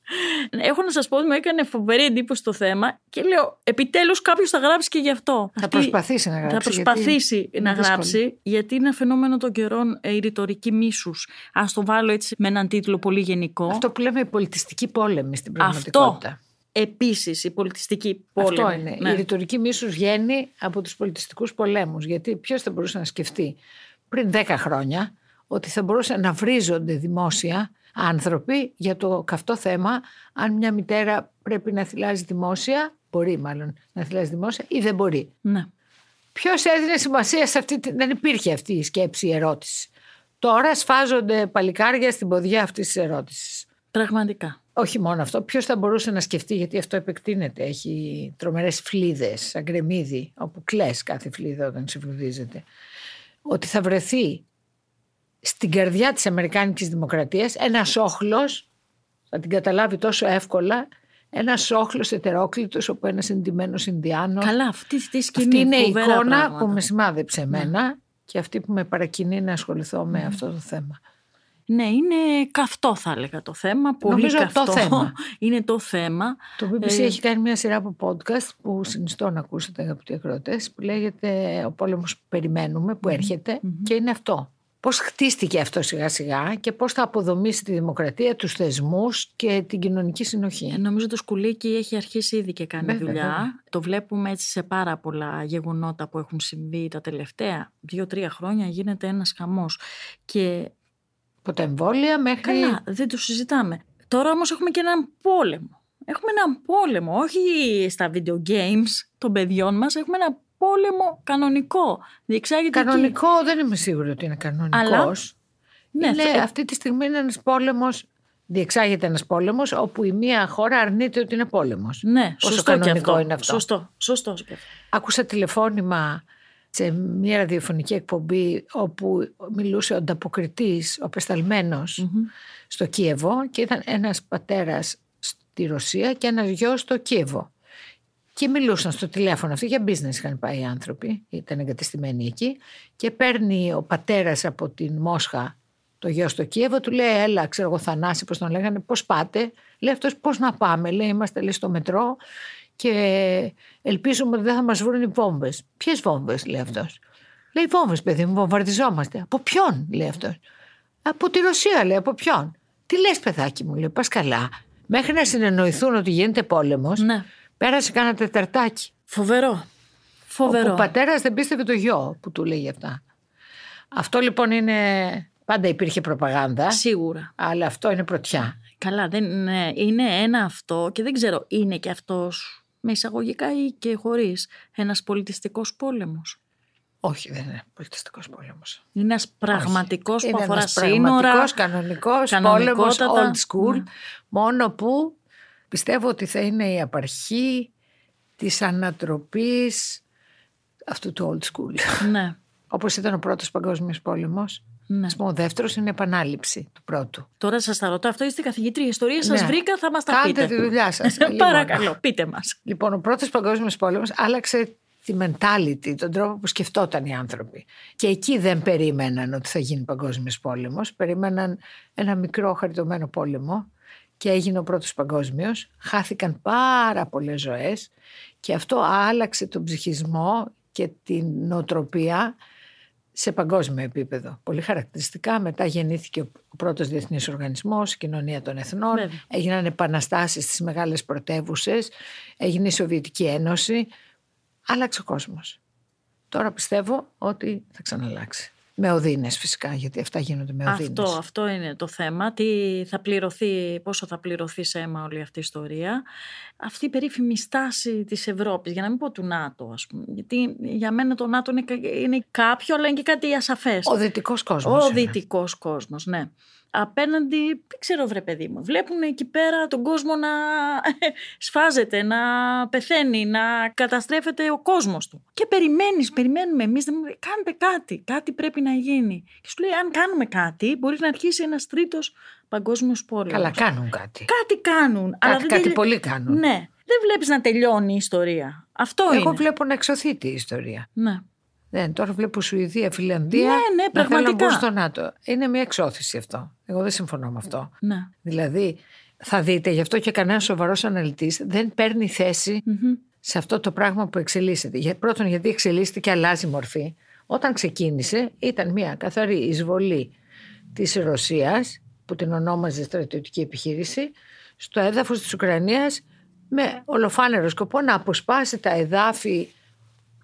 Έχω να σας πω ότι μου έκανε φοβερή εντύπωση το θέμα και λέω επιτέλους κάποιος θα γράψει και γι' αυτό. Θα Αυτή- προσπαθήσει να Θα γράψει. γιατί προσπαθήσει είναι να δύσκολο. γράψει, γιατί είναι ένα φαινόμενο των καιρών ε, η ρητορική μίσους. Ας το βάλω έτσι με έναν τίτλο πολύ γενικό. Αυτό που λέμε η πολιτιστική πόλεμη στην Αυτό. πραγματικότητα. Επίσης η πολιτιστική πόλεμη. Αυτό είναι. Ναι. Η ρητορική μίσους βγαίνει από τους πολιτιστικούς πολέμους. Γιατί ποιος θα μπορούσε να σκεφτεί πριν 10 χρόνια ότι θα μπορούσαν να βρίζονται δημόσια άνθρωποι για το καυτό θέμα αν μια μητέρα πρέπει να θυλάζει δημόσια, μπορεί μάλλον να θυλάζει δημόσια ή δεν μπορεί. ναι. Ποιος έδινε σημασία σε αυτή, τη- δεν υπήρχε αυτή η σκέψη, η ερώτηση. Τώρα σφάζονται παλικάρια στην ποδιά αυτής της ερώτησης. Πραγματικά. Όχι μόνο αυτό, ποιος θα μπορούσε να σκεφτεί, γιατί αυτό επεκτείνεται. Έχει τρομερές φλίδες, σαν γκρεμίδι, όπου κλε κάθε φλίδα όταν σε φλουδίζεται. Ότι θα βρεθεί στην καρδιά της Αμερικάνικης Δημοκρατίας ένας όχλος, θα την καταλάβει τόσο εύκολα, ένας όχλος ετερόκλητος όπου ένας εντυμένος Ινδιάνος. Καλά, αυτή τη σκηνή. Αυτή είναι η φοβερά εικόνα πράγματα. που με σημάδεψε εμένα και αυτή που με παρακινεί να ασχοληθώ με αυτό το θέμα. Ναι, είναι καυτό θα έλεγα το θέμα. Πολύ Νομίζω το καυτό. θέμα. είναι το θέμα. Το BBC Ε, έχει κάνει μια σειρά από podcast που συνιστώ να ακούσετε αγαπητοί ακροατές που λέγεται «Ο πόλεμος που περιμένουμε» που ερχεται και είναι αυτό. Πώς χτίστηκε αυτό σιγά σιγά και πώς θα αποδομήσει τη δημοκρατία, τους θεσμούς και την κοινωνική συνοχή. Ε, Νομίζω το σκουλίκι έχει αρχίσει ήδη και κάνει Βέβαια, δουλειά. βέβαια. Το βλέπουμε έτσι σε πάρα πολλά γεγονότα που έχουν συμβεί τα τελευταία δύο-τρία χρόνια. Γίνεται ένας χαμός. Και Από τα εμβόλια μέχρι... καλά, δεν το συζητάμε. Τώρα όμως έχουμε και έναν πόλεμο. Έχουμε έναν πόλεμο, όχι στα video games των παιδιών μας. Έχουμε ένα πόλεμο κανονικό. Διεξάγεται εκεί. Κανονικό δεν είμαι σίγουρη ότι είναι κανονικός. Αλλά- Ναι, είναι, θε- αυτή τη στιγμή είναι ένας πόλεμος, διεξάγεται ένας πόλεμος όπου η μία χώρα αρνείται ότι είναι πόλεμος. Ναι, Πόσο σωστό και κανονικό αυτό. είναι αυτό. Σωστό, σωστό και αυτό. Άκουσα τηλεφώνημα σε μια ραδιοφωνική εκπομπή όπου μιλούσε ο ανταποκριτής, ο απεσταλμένος στο Κίεβο και ήταν ένας πατέρας στη Ρωσία και ένας γιος στο Κίεβο. Και μιλούσαν στο τηλέφωνο αυτό, για business είχαν πάει οι άνθρωποι, ήταν εγκατεστημένοι εκεί και παίρνει ο πατέρας από την Μόσχα το γιο στο Κίεβο, του λέει έλα ξέρω εγώ Θανάση πώς τον λέγανε, πώς πάτε, λέει αυτός πώς να πάμε, λέει είμαστε λέει, στο μετρό και ελπίζουμε ότι δεν θα μας βρουν οι βόμβες. Ποιες βόμβες; Λέει αυτός. Λέει βόμβες παιδί μου, βομβαρδιζόμαστε. Από ποιον; Λέει αυτός. Από τη Ρωσία λέει, από ποιον; Τι λες παιδάκι μου λέει, πας καλά. Μέχρι να συνεννοηθούν ότι γίνεται πόλεμος, Ναι. Πέρασε κάνα τεταρτάκι. Φοβερό. Φοβερό. Όπου ο πατέρας δεν πίστευε το γιο που του λέγει αυτά. Αυτό λοιπόν είναι... Πάντα υπήρχε προπαγάνδα, Σίγουρα. αλλά αυτό είναι πρωτιά. Καλά, δεν είναι, είναι ένα αυτό και δεν ξέρω, είναι και αυτός με εισαγωγικά ή και χωρίς ένας πολιτιστικός πόλεμος; Όχι, δεν είναι πολιτιστικός πόλεμος. Είναι ένας πραγματικός που Είναι αφορά ένας σύνορα. πραγματικός, κανονικός πόλεμος, κανονικότατα. old school. Ναι. Μόνο που πιστεύω ότι θα είναι η απαρχή της ανατροπής αυτού του old school. Ναι, Όπως ήταν ο πρώτος παγκόσμιος πόλεμος. ναι. Ας πούμε, ο δεύτερος είναι επανάληψη του πρώτου. Τώρα σας τα ρωτώ, αυτό είστε καθηγήτρια ιστορίας, σας Ναι. βρήκα, θα μας τα Κάντε πείτε. τη δουλειά σας. Λοιπόν, Παρακαλώ, πείτε μας. Λοιπόν, ο πρώτος παγκόσμιος πόλεμος άλλαξε τη mentality, τον τρόπο που σκεφτόταν οι άνθρωποι. Και εκεί δεν περίμεναν ότι θα γίνει παγκόσμιος πόλεμος. Περίμεναν ένα μικρό χαριτωμένο πόλεμο και έγινε ο πρώτος παγκόσμιος. Χάθηκαν πάρα πολλές ζωές και αυτό άλλαξε τον ψυχισμό και την νοοτροπία σε παγκόσμιο επίπεδο. Πολύ χαρακτηριστικά μετά γεννήθηκε ο πρώτος διεθνής οργανισμός, η κοινωνία των εθνών, Βέβαια. έγιναν επαναστάσεις στις μεγάλες πρωτεύουσες, έγινε η Σοβιετική Ένωση, άλλαξε ο κόσμος. Τώρα πιστεύω ότι θα ξαναλλάξει. Με οδύνες φυσικά, γιατί αυτά γίνονται με οδύνες. Αυτό, αυτό είναι το θέμα. Τι θα πληρωθεί, πόσο θα πληρωθεί σε αίμα όλη αυτή η ιστορία. Αυτή η περίφημη στάση της Ευρώπης, για να μην πω του ΝΑΤΟ, ας πούμε. Γιατί για μένα το ΝΑΤΟ είναι, κα- είναι κάποιο, αλλά είναι και κάτι ασαφές. Ο δυτικός κόσμος. Ο είναι. δυτικός κόσμος, ναι. Απέναντι, δεν ξέρω βρε παιδί μου, βλέπουν εκεί πέρα τον κόσμο να σφάζεται, να πεθαίνει, να καταστρέφεται ο κόσμος του. Και περιμένεις, περιμένουμε εμείς, δεν- κάντε κάτι, κάτι πρέπει να γίνει. Και σου λέει αν κάνουμε κάτι μπορεί να αρχίσει ένας τρίτος παγκόσμιος πόλεμος. Καλά, κάνουν κάτι. Κάτι κάνουν. αλλά Κάτι, δεν κάτι τελει- πολύ κάνουν. Ναι, δεν βλέπεις να τελειώνει η ιστορία. Αυτό Εγώ είναι. βλέπω να εξωθεί η ιστορία. Ναι. Δεν, τώρα βλέπω Σουηδία, Φιλανδία. Ναι, ναι, να θέλουν να πραγματικά. μπουν στο ΝΑΤΟ. Είναι μια εξώθηση αυτό. Εγώ δεν συμφωνώ με αυτό. ναι. Δηλαδή, θα δείτε, γι' αυτό και κανένας σοβαρός αναλυτής δεν παίρνει θέση Μμμ. σε αυτό το πράγμα που εξελίσσεται. Για, πρώτον, γιατί εξελίσσεται και αλλάζει μορφή. Όταν ξεκίνησε, ήταν μια καθαρή εισβολή της Ρωσίας, που την ονόμαζε στρατιωτική επιχείρηση, στο έδαφος της Ουκρανίας με ολοφάνερο σκοπό να αποσπάσει τα εδάφη,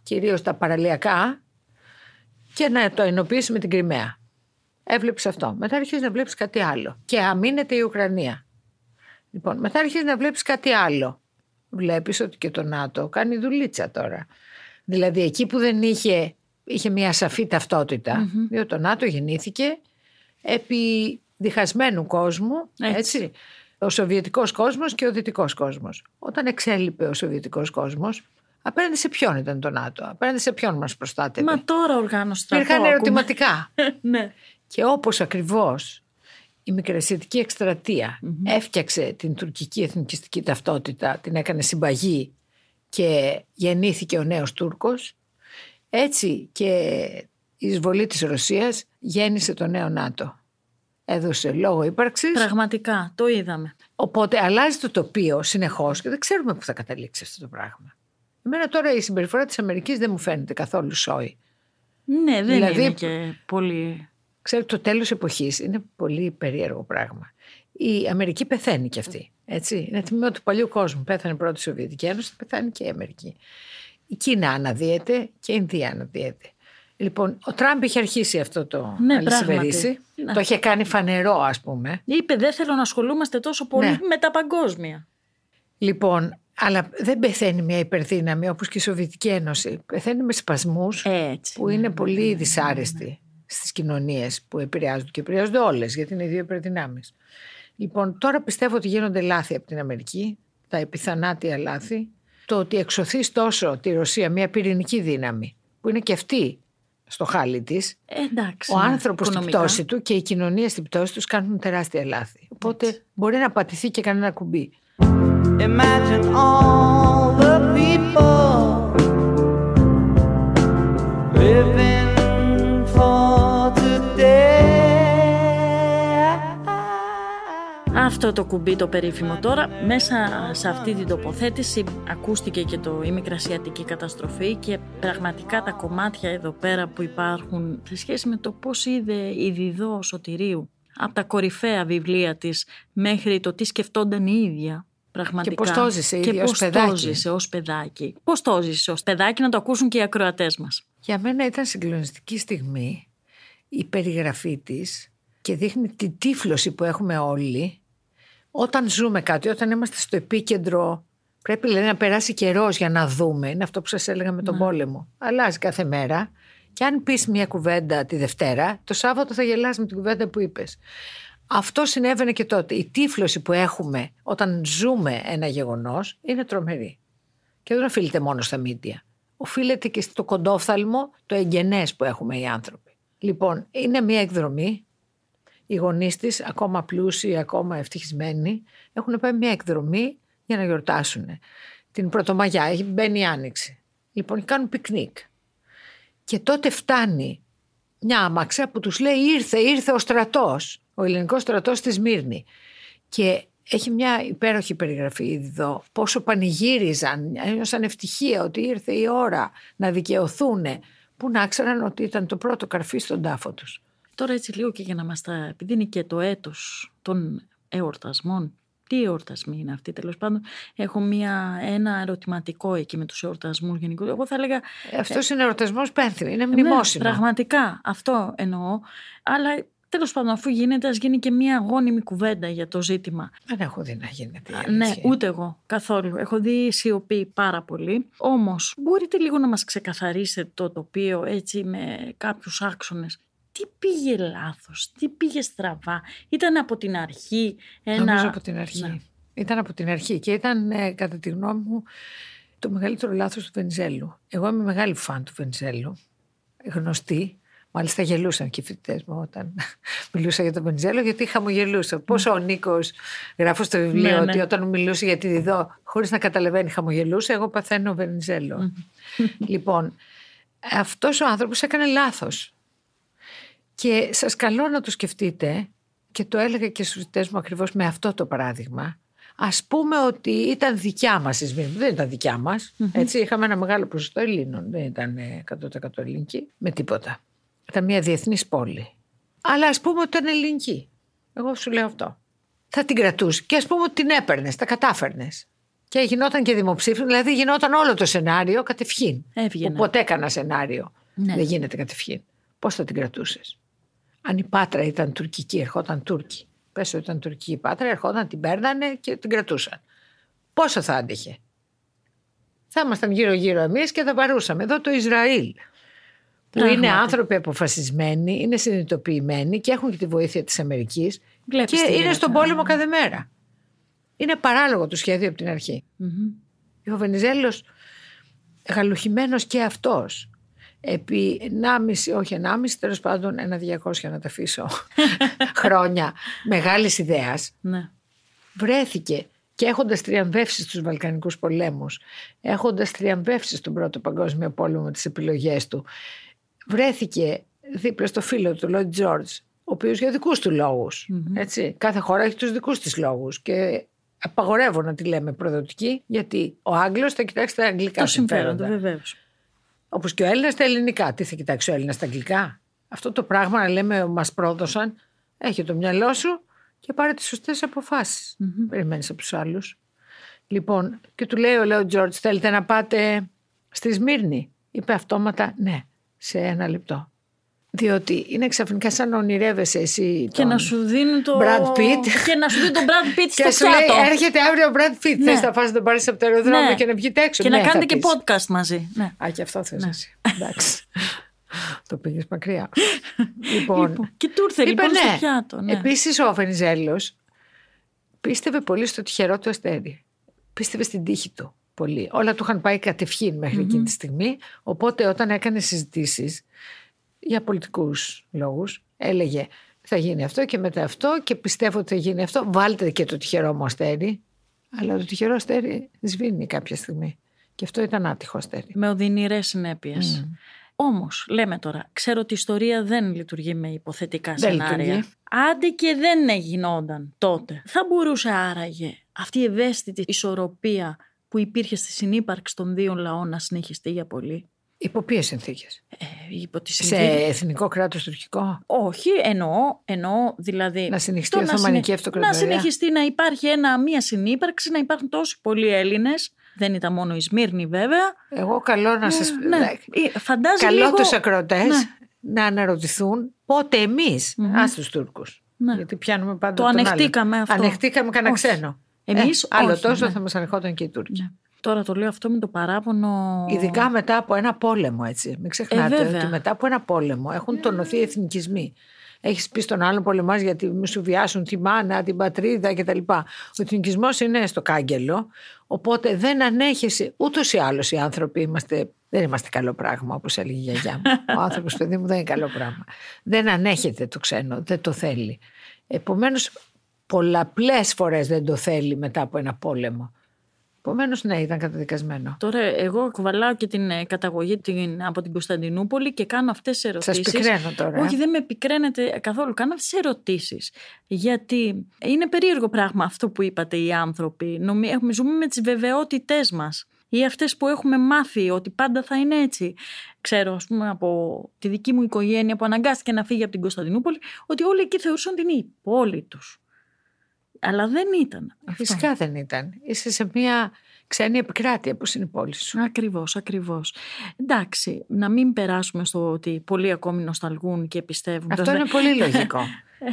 κυρίως τα παραλιακά, και να το ενοποιήσει με την Κρυμαία. Έβλεψε αυτό. Μετά αρχίζεις να βλέπεις κάτι άλλο. Και αμήνεται η Ουκρανία. Λοιπόν, μετά αρχίζεις να βλέπεις κάτι άλλο. Βλέπεις ότι και το ΝΑΤΟ κάνει δουλίτσα τώρα. Δηλαδή εκεί που δεν είχε, είχε μια σαφή ταυτότητα, διότι το ΝΑΤΟ γεννήθηκε επί διχασμένου κόσμου, Έτσι. έτσι. Ο Σοβιετικός κόσμος και ο Δυτικός κόσμος. Όταν εξέλιπε ο Σοβιετικός κόσμος, απέναντι σε ποιον ήταν το ΝΑΤΟ, απέναντι σε ποιον μας προστάτευε; Μα τώρα οργάνωση στρατό Υπήρχαν ακούμε. ερωτηματικά. ναι. Και όπως ακριβώς η μικρασιατική εκστρατεία έφτιαξε την τουρκική εθνικιστική ταυτότητα, την έκανε συμπαγή και γεννήθηκε ο νέος Τούρκος, έτσι και η εισβολή της Ρωσίας γέννησε το νέο ΝΑΤΟ. Έδωσε λόγο ύπαρξης, Πραγματικά, το είδαμε. οπότε αλλάζει το τοπίο συνεχώς και δεν ξέρουμε πού θα καταλήξει αυτό το πράγμα. Εμένα τώρα η συμπεριφορά της Αμερικής δεν μου φαίνεται καθόλου σόη. Ναι, δεν Δηλαδή- είναι και πολύ... Ξέρετε, το τέλος εποχής είναι πολύ περίεργο πράγμα. Η Αμερική πεθαίνει κι αυτή. Έτσι. Είναι τμήμα του παλιού κόσμου. Πέθανε πρώτη η Σοβιετική Ένωση, θα πεθάνει και η Αμερική. Η Κίνα αναδύεται και η Ινδία αναδύεται. Λοιπόν, ο Τραμπ είχε αρχίσει αυτό το Ναι, αλυσιβερίσι. πράγματι. Ναι. Το είχε κάνει φανερό, ας πούμε. Είπε δεν θέλω να ασχολούμαστε τόσο πολύ Ναι. με τα παγκόσμια. Λοιπόν, αλλά δεν πεθαίνει μια υπερδύναμη όπως και η Σοβιετική Ένωση. Πεθαίνει με σπασμούς Έτσι. που ναι, είναι ναι, πολύ ναι, ναι, δυσάρεστη στις κοινωνίες που επηρεάζονται και επηρεάζονται όλες γιατί είναι οι δύο υπερδυνάμεις. Λοιπόν, τώρα πιστεύω ότι γίνονται λάθη από την Αμερική, τα επιθανάτια λάθη. Το ότι εξωθεί τόσο τη Ρωσία μια πυρηνική δύναμη που είναι και αυτή στο χάλι της, Ε, εντάξει. ο ναι, άνθρωπος στην οικονομικά. πτώση του και η κοινωνία στην πτώση τους κάνουν τεράστια λάθη. Οπότε μπορεί να πατηθεί και κανένα κουμπί. Imagine all the people living for today. Αυτό το κουμπί το περίφημο τώρα, μέσα σε αυτή την τοποθέτηση ακούστηκε και το η μικρασιατική καταστροφή και πραγματικά τα κομμάτια εδώ πέρα που υπάρχουν σε σχέση με το πώς είδε η Διδό Σωτηρίου από τα κορυφαία βιβλία της μέχρι το τι σκεφτόνταν η ίδια Πραγματικά. Και πώς το ζήσε Και ίδια ως πώς το παιδάκι; ζήσε ως παιδάκι. Πώς το ζήσε ως παιδάκι να το ακούσουν και οι ακροατές μας. Για μένα ήταν συγκλονιστική στιγμή η περιγραφή της και δείχνει την τύφλωση που έχουμε όλοι όταν ζούμε κάτι, όταν είμαστε στο επίκεντρο πρέπει δηλαδή, να περάσει καιρός για να δούμε. Είναι αυτό που σας έλεγα με τον πόλεμο. Αλλάζει κάθε μέρα και αν πεις μια κουβέντα τη Δευτέρα, το Σάββατο θα γελάς με την κουβέντα που είπες. Αυτό συνέβαινε και τότε. Η τύφλωση που έχουμε όταν ζούμε ένα γεγονός είναι τρομερή. Και δεν οφείλεται μόνο στα μίντια. Οφείλεται και στο κοντόφθαλμο, το εγγενές που έχουμε οι άνθρωποι. Λοιπόν, είναι μια εκδρομή. Οι γονείς της, ακόμα πλούσιοι, ακόμα ευτυχισμένοι, έχουν πάει μια εκδρομή για να γιορτάσουν. Την Πρωτομαγιά, έχει μπαίνει η Άνοιξη. Λοιπόν, και κάνουν πικνίκ. Και τότε φτάνει μια άμαξα που τους λέει ήρθε, ήρθε ο στρατός, ο ελληνικός στρατός στη Σμύρνη. Και έχει μια υπέροχη περιγραφή εδώ, πόσο πανηγύριζαν, ένιωσαν ευτυχία ότι ήρθε η ώρα να δικαιωθούν, που να ξέραν ότι ήταν το πρώτο καρφί στον τάφο τους. Τώρα έτσι λίγο και για να μας τα... Επειδή είναι και το έτος των εορτασμών. Τι εορτασμοί είναι αυτοί τέλος πάντων. Έχω μια, ένα ερωτηματικό εκεί με τους εορτασμούς γενικώς. Εγώ θα έλεγα... Αυτός είναι εορτασμός πένθυμη, είναι ναι, μνημόσυνο. πραγματικά αυτό εννοώ. Αλλά τέλος πάντων αφού γίνεται ας γίνει και μια γόνιμη κουβέντα για το ζήτημα. Δεν έχω δει να γίνεται. η Ναι, αλήθεια. ούτε εγώ καθόλου. Έχω δει σιωπή πάρα πολύ. Όμως, μπορείτε λίγο να μας ξεκαθαρίσετε το τοπίο έτσι με κάποιους άξονες. Τι πήγε λάθος, τι πήγε στραβά. Ήταν από την αρχή ένα... Νομίζω από την αρχή. Ναι. Ήταν από την αρχή και ήταν ε, κατά τη γνώμη μου το μεγαλύτερο λάθος του Βενιζέλου. Εγώ είμαι μεγάλη φαν του Βενιζέλου, γνωστή. Μάλιστα γελούσαν και οι φοιτητές μου όταν μιλούσα για τον Βενιζέλο, γιατί χαμογελούσα. Πόσο ο Νίκος, γράφω στο βιβλίο, Ναι, ναι. ότι όταν μιλούσε για τη Διδό, χωρίς να καταλαβαίνει, χαμογελούσε. Εγώ παθαίνω Βενιζέλο. λοιπόν, αυτός ο άνθρωπος έκανε λάθος. Και σας καλώ να το σκεφτείτε και το έλεγα και στους φοιτητές μου ακριβώς με αυτό το παράδειγμα. Ας πούμε ότι ήταν δικιά μας η Σμύρνη. Δεν ήταν δικιά μας. Έτσι, είχαμε ένα μεγάλο ποσοστό Ελλήνων. Δεν ήταν ε, 100% ελληνική με τίποτα. Ήταν μια διεθνής πόλη. Αλλά ας πούμε ότι ήταν ελληνική. Εγώ σου λέω αυτό. Θα την κρατούσε. Και ας πούμε ότι την έπαιρνες, τα κατάφερνες. Και γινόταν και δημοψήφισμα, δηλαδή γινόταν όλο το σενάριο κατευχήν. Έβγαινε. Που ποτέ κανένα σενάριο Ναι. δεν γίνεται κατευχήν. Πώς θα την κρατούσες; Αν η Πάτρα ήταν τουρκική, ερχόταν Τούρκη. Πες ότι ήταν τουρκική η Πάτρα, ερχόταν, την παίρνανε και την κρατούσαν. Πόσο θα άντεχε. Θα ήμασταν γύρω-γύρω εμείς και θα παρούσαμε. Εδώ το Ισραήλ. Που Πράγματι. είναι άνθρωποι αποφασισμένοι, είναι συνειδητοποιημένοι και έχουν και τη βοήθεια της Αμερικής Βλέπεις και τι είναι γίνεται. στον πόλεμο κάθε μέρα. Είναι παράλογο το σχέδιο από την αρχή. Μμμ. Ο Βενιζέλος γαλουχημένος και αυτός επί 1,5, όχι 1,5, τέλος πάντων ένα 200 να τα αφήσω χρόνια μεγάλης ιδέας Ναι. βρέθηκε και έχοντας τριαμβεύσεις στους Βαλκανικούς πολέμους, έχοντας τριαμβεύσεις στον Πρώτο Παγκόσμιο Πόλεμο με τις επιλογές του, βρέθηκε δίπλα στο φίλο του, Λόιτ Τζόρτζ, ο οποίος για δικούς του λογους έτσι, κάθε χώρα έχει τους δικούς της λόγους και απαγορεύω να τη λέμε προδοτική, γιατί ο Άγγλος θα κοιτάξει τα αγγλικά Το συμφέρον του συμφέροντα. βεβαίως. Όπως και ο Έλληνας τα ελληνικά. Τι θα κοιτάξει ο Έλληνας τα αγγλικά; Αυτό το πράγμα να λέμε μας πρόδωσαν, έχει το μυαλό σου και πάρε τις σωστές αποφάσεις. Περιμένεις από τους άλλους. Λοιπόν, και του λέει ο Λέο Τζόρτζ, θέλετε να πάτε στη Σμύρνη; Είπε αυτόματα ναι, σε ένα λεπτό. Διότι είναι ξαφνικά σαν να ονειρεύεσαι εσύ. Και τον να σου δίνουν το. Brad Pitt. Και να σου δίνει τον Brad Pitt στο Και σου λέει, πιάτο. έρχεται αύριο ο Brad Pitt. Ναι. Θες να πας να τον πάρεις από το αεροδρόμιο Ναι. και να βγείτε έξω. Και Ναι, να θα κάνετε και πεις. podcast μαζί. Ναι. Α, και αυτό θες Ναι. εσύ. Εντάξει. το πήγες μακριά. λοιπόν, Λοιπόν, και του ήρθε είπε λοιπόν ναι. στο πιάτο. Ναι. Επίσης ο Βενιζέλος πίστευε πολύ στο τυχερό του αστέρι. Πίστευε στην τύχη του πολύ. Όλα του είχαν πάει κατευχήν μέχρι εκείνη τη στιγμή. Οπότε όταν έκανε συζητήσεις για πολιτικούς λόγους έλεγε θα γίνει αυτό και μετά αυτό και πιστεύω ότι θα γίνει αυτό. Βάλτε και το τυχερό μου αστέρι. Αλλά το τυχερό αστέρι σβήνει κάποια στιγμή. Και αυτό ήταν άτυχο αστέρι. Με οδυνηρές συνέπειες. Όμως, λέμε τώρα, ξέρω ότι η ιστορία δεν λειτουργεί με υποθετικά Δεν σενάρια. λειτουργεί. Άντε και δεν γινόταν τότε. Θα μπορούσε άραγε αυτή η ευαίσθητη ισορροπία που υπήρχε στη συνύπαρξη των δύο λαών να συνεχιστεί για πολύ. Υπό ποιες συνθήκες; Ε, υπό τις Σε συνθήκες- εθνικό κράτος τουρκικό; Όχι, εννοώ, εννοώ δηλαδή. Να συνεχιστεί το η να Οθωμανική συνε- Αυτοκρατορία. Να συνεχιστεί να υπάρχει ένα, μία συνύπαρξη, να υπάρχουν τόσοι πολλοί Έλληνες. Δεν ήταν μόνο η Σμύρνη βέβαια. Εγώ καλό να σας. Ναι, Ε, φαντάζει Καλό λίγο... τους ακροατέ Ναι. να αναρωτηθούν πότε εμείς, Μμμ. ας τους Τούρκους. Ναι. Γιατί πιάνουμε πάντα. Το τον άλλον. ανεχτήκαμε αυτό. Ανεχτήκαμε κανένα Όχι. ξένο. Εμείς ε, άλλο όχι, τόσο ναι. θα μας ανεχόταν και οι Τούρκοι. Ναι. Τώρα το λέω αυτό με το παράπονο. Ειδικά μετά από ένα πόλεμο, έτσι. Μην ξεχνάτε Ε, βέβαια. ότι μετά από ένα πόλεμο έχουν τονωθεί οι εθνικισμοί. Έχεις πει στον άλλον πολεμάς γιατί μη σου βιάσουν τη μάνα, την πατρίδα κτλ. Ο εθνικισμός είναι στο κάγκελο. Οπότε δεν ανέχεσαι. Ούτως ή άλλως οι άνθρωποι είμαστε. Δεν είμαστε καλό πράγμα, όπως έλεγε η γιαγιά μου. Ο άνθρωπος, παιδί μου, δεν είναι καλό πράγμα. Δεν ανέχεται το ξένο, δεν το θέλει. Επομένως, πολλαπλές φορές δεν το θέλει μετά από ένα πόλεμο. Επομένως, ναι, ήταν καταδικασμένο. Τώρα εγώ κουβαλάω και την ε, καταγωγή την, από την Κωνσταντινούπολη και κάνω αυτές τις Σας ερωτήσεις. πικραίνω τώρα. ε. Όχι, δεν με επικραίνεται καθόλου. Κάνω αυτές τις ερωτήσεις. Γιατί είναι περίεργο πράγμα αυτό που είπατε οι άνθρωποι. Νομι... έχουμε- Ζούμε με τις βεβαιότητές μας. Ή αυτές που έχουμε μάθει ότι πάντα θα είναι έτσι. Ξέρω, ας πούμε, από τη δική μου οικογένεια που αναγκάστηκε να φύγει από την Κωνσταντινούπολη, ότι όλοι εκεί θεωρούσαν ότι είναι η πόλη τους. Αλλά δεν ήταν. αυτό. Φυσικά δεν ήταν. Είσαι σε μια ξένη επικράτεια που είναι η πόλη σου. Ακριβώς, ακριβώς. Εντάξει, να μην περάσουμε στο ότι πολλοί ακόμη νοσταλγούν και πιστεύουν. Αυτό Το- είναι πολύ λογικό